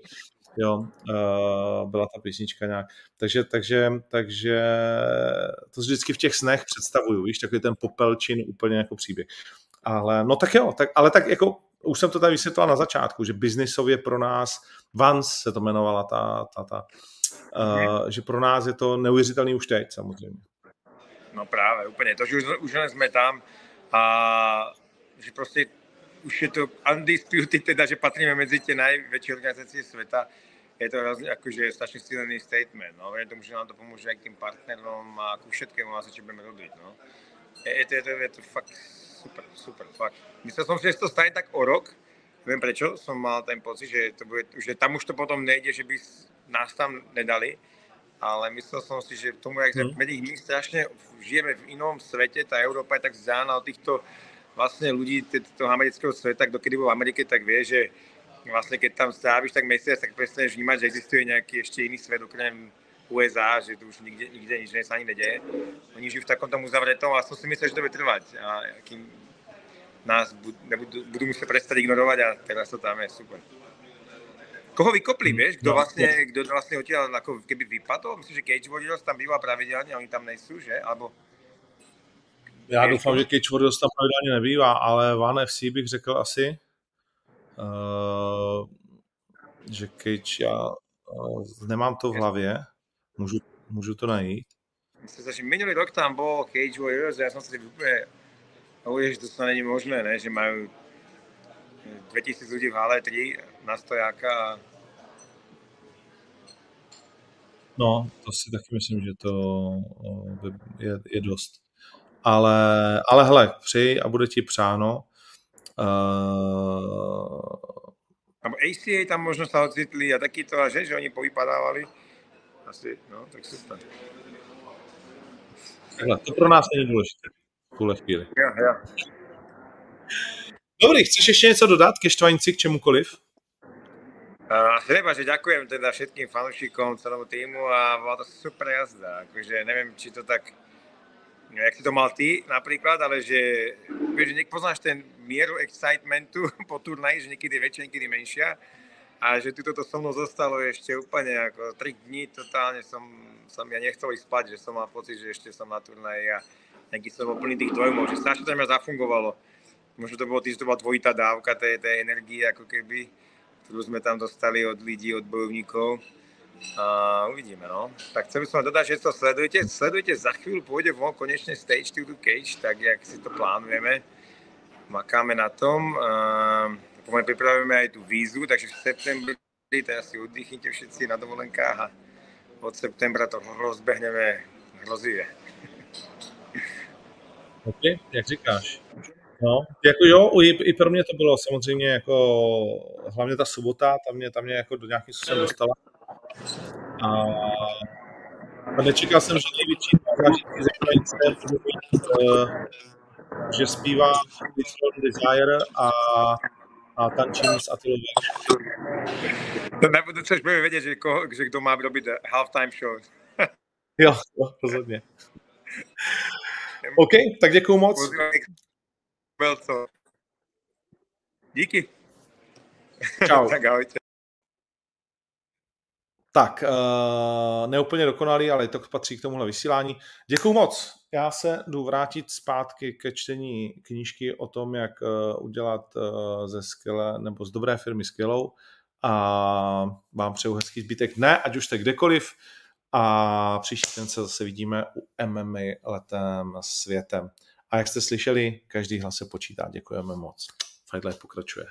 Jo, uh, byla ta písnička nějak. Takže, takže, takže to vždycky v těch snech představuju, víš, takový ten popelčin úplně jako příběh. Ale no tak jo, tak, ale tak jako už jsem to tady vysvětlil na začátku, že biznisově pro nás, Vans se to jmenovala ta, ta, ta uh, že pro nás je to neuvěřitelný už teď samozřejmě. No právě, úplně, to, že už, už jsme tam a že prostě už je to undisputed, teda, že patríme mezi tie najväčšie organizácie sveta, je to hrozně jakože strašně silný statement, no, je tomu, že nám to pomůže k tým partnerom a ku všetkému asi, čo budeme robiť, no. Je, je, to, je, to, je to fakt super, super, fakt. Myslel som si, že to stane tak o rok, neviem prečo, som mal ten pocit, že, to bude, že tam už to potom nejde, že by nás tam nedali, ale myslel som si, že tomu, jak hmm. my strašne žijeme v inom svete, tá Európa je tak vzdálená od týchto vlastne ľudí toho amerického sveta, kto kedy bol v Amerike, tak vie, že vlastne keď tam stráviš tak mesiac, tak prestaneš vnímať, že existuje nejaký ešte iný svet okrem USA, že tu už nikde, nikde nič sa ani nedeje. Oni žijú v takom tom uzavretom a som si myslel, že to bude trvať. A kým nás budú, budú muset prestať ignorovať a teraz to tam je super. Koho vykopli, vieš? Kto no, vlastne, kto vlastne odtiaľ ako keby vypadol? Myslím, že Cage Warriors tam býva pravidelne, oni tam nejsou, že? Alebo já doufám, že Cage Warriors tam pravidelně nebývá, ale One FC bych řekl asi, uh, že Cage, já uh, nemám to v hlavě, můžu, můžu to najít. Myslím, že minulý rok tam bol Cage Warriors já jsem si úplně hovoril, že to snad není možné, ne? že mají 2000 lidí v hale, 3 na stojáka. No, to si taky myslím, že to je, je dost. Ale, ale hele, přij a bude ti přáno. Uh... Tam ACA tam možno sa ocitli a taky to, že, že oni povypadávali. Asi, no, tak super. Takhle, to pro nás není důležité v tuhle chvíli. Jo, jo. Dobrý, chceš ještě něco dodat ke Štvanici, k čemukoliv? Uh, treba, že ďakujem teda všetkým fanúšikom, celému týmu a bola to super jazda. Akože neviem, či to tak jak si to mal ty napríklad, ale že, vieš, že poznáš ten mieru excitementu po turnaji, že niekedy väčšia, niekedy menšia a že tu toto so mnou zostalo ešte úplne ako 3 dní totálne som, som ja nechcel ísť spať, že som mal pocit, že ešte som na turnaji a nejaký som bol plný tých dojmov, že strašne to mňa zafungovalo. Možno to bolo tým, že to bola dvojitá dávka tej, tej energie, ako keby, ktorú sme tam dostali od lidí, od bojovníkov a uvidíme, no. Tak chcem som dodať, že to sledujete. Sledujte, za chvíľu pôjde von konečne Stage to Cage, tak jak si to plánujeme. Makáme na tom. Uh, pripravujeme aj tú vízu, takže v septembri teraz si oddychnite všetci na dovolenkách a od septembra to rozbehneme hrozivě. OK, jak říkáš. No, jako jo, i, i pro mě to bylo samozřejmě jako, hlavně ta sobota, tam mě, tam mě jako do nějakým způsobem dostala. A, a nečekal jsem, že největší zážitky ze bude mít, uh, že zpívá Desire a, a tančím s Atilou To nebudu, což budeme vědět, že, koho, že kdo má robit halftime show. jo, jo, rozhodně. OK, tak děkuju moc. Díky. Čau. tak ahojte. Tak, uh, neúplně dokonalý, ale to patří k tomuhle vysílání. Děkuju moc. Já se jdu vrátit zpátky ke čtení knížky o tom, jak uh, udělat uh, ze skvělé nebo z dobré firmy skvělou a vám přeju hezký zbytek dne, ať už jste kdekoliv a příští den se zase vidíme u MMA letem světem. A jak jste slyšeli, každý hlas se počítá. Děkujeme moc. Fight Life pokračuje.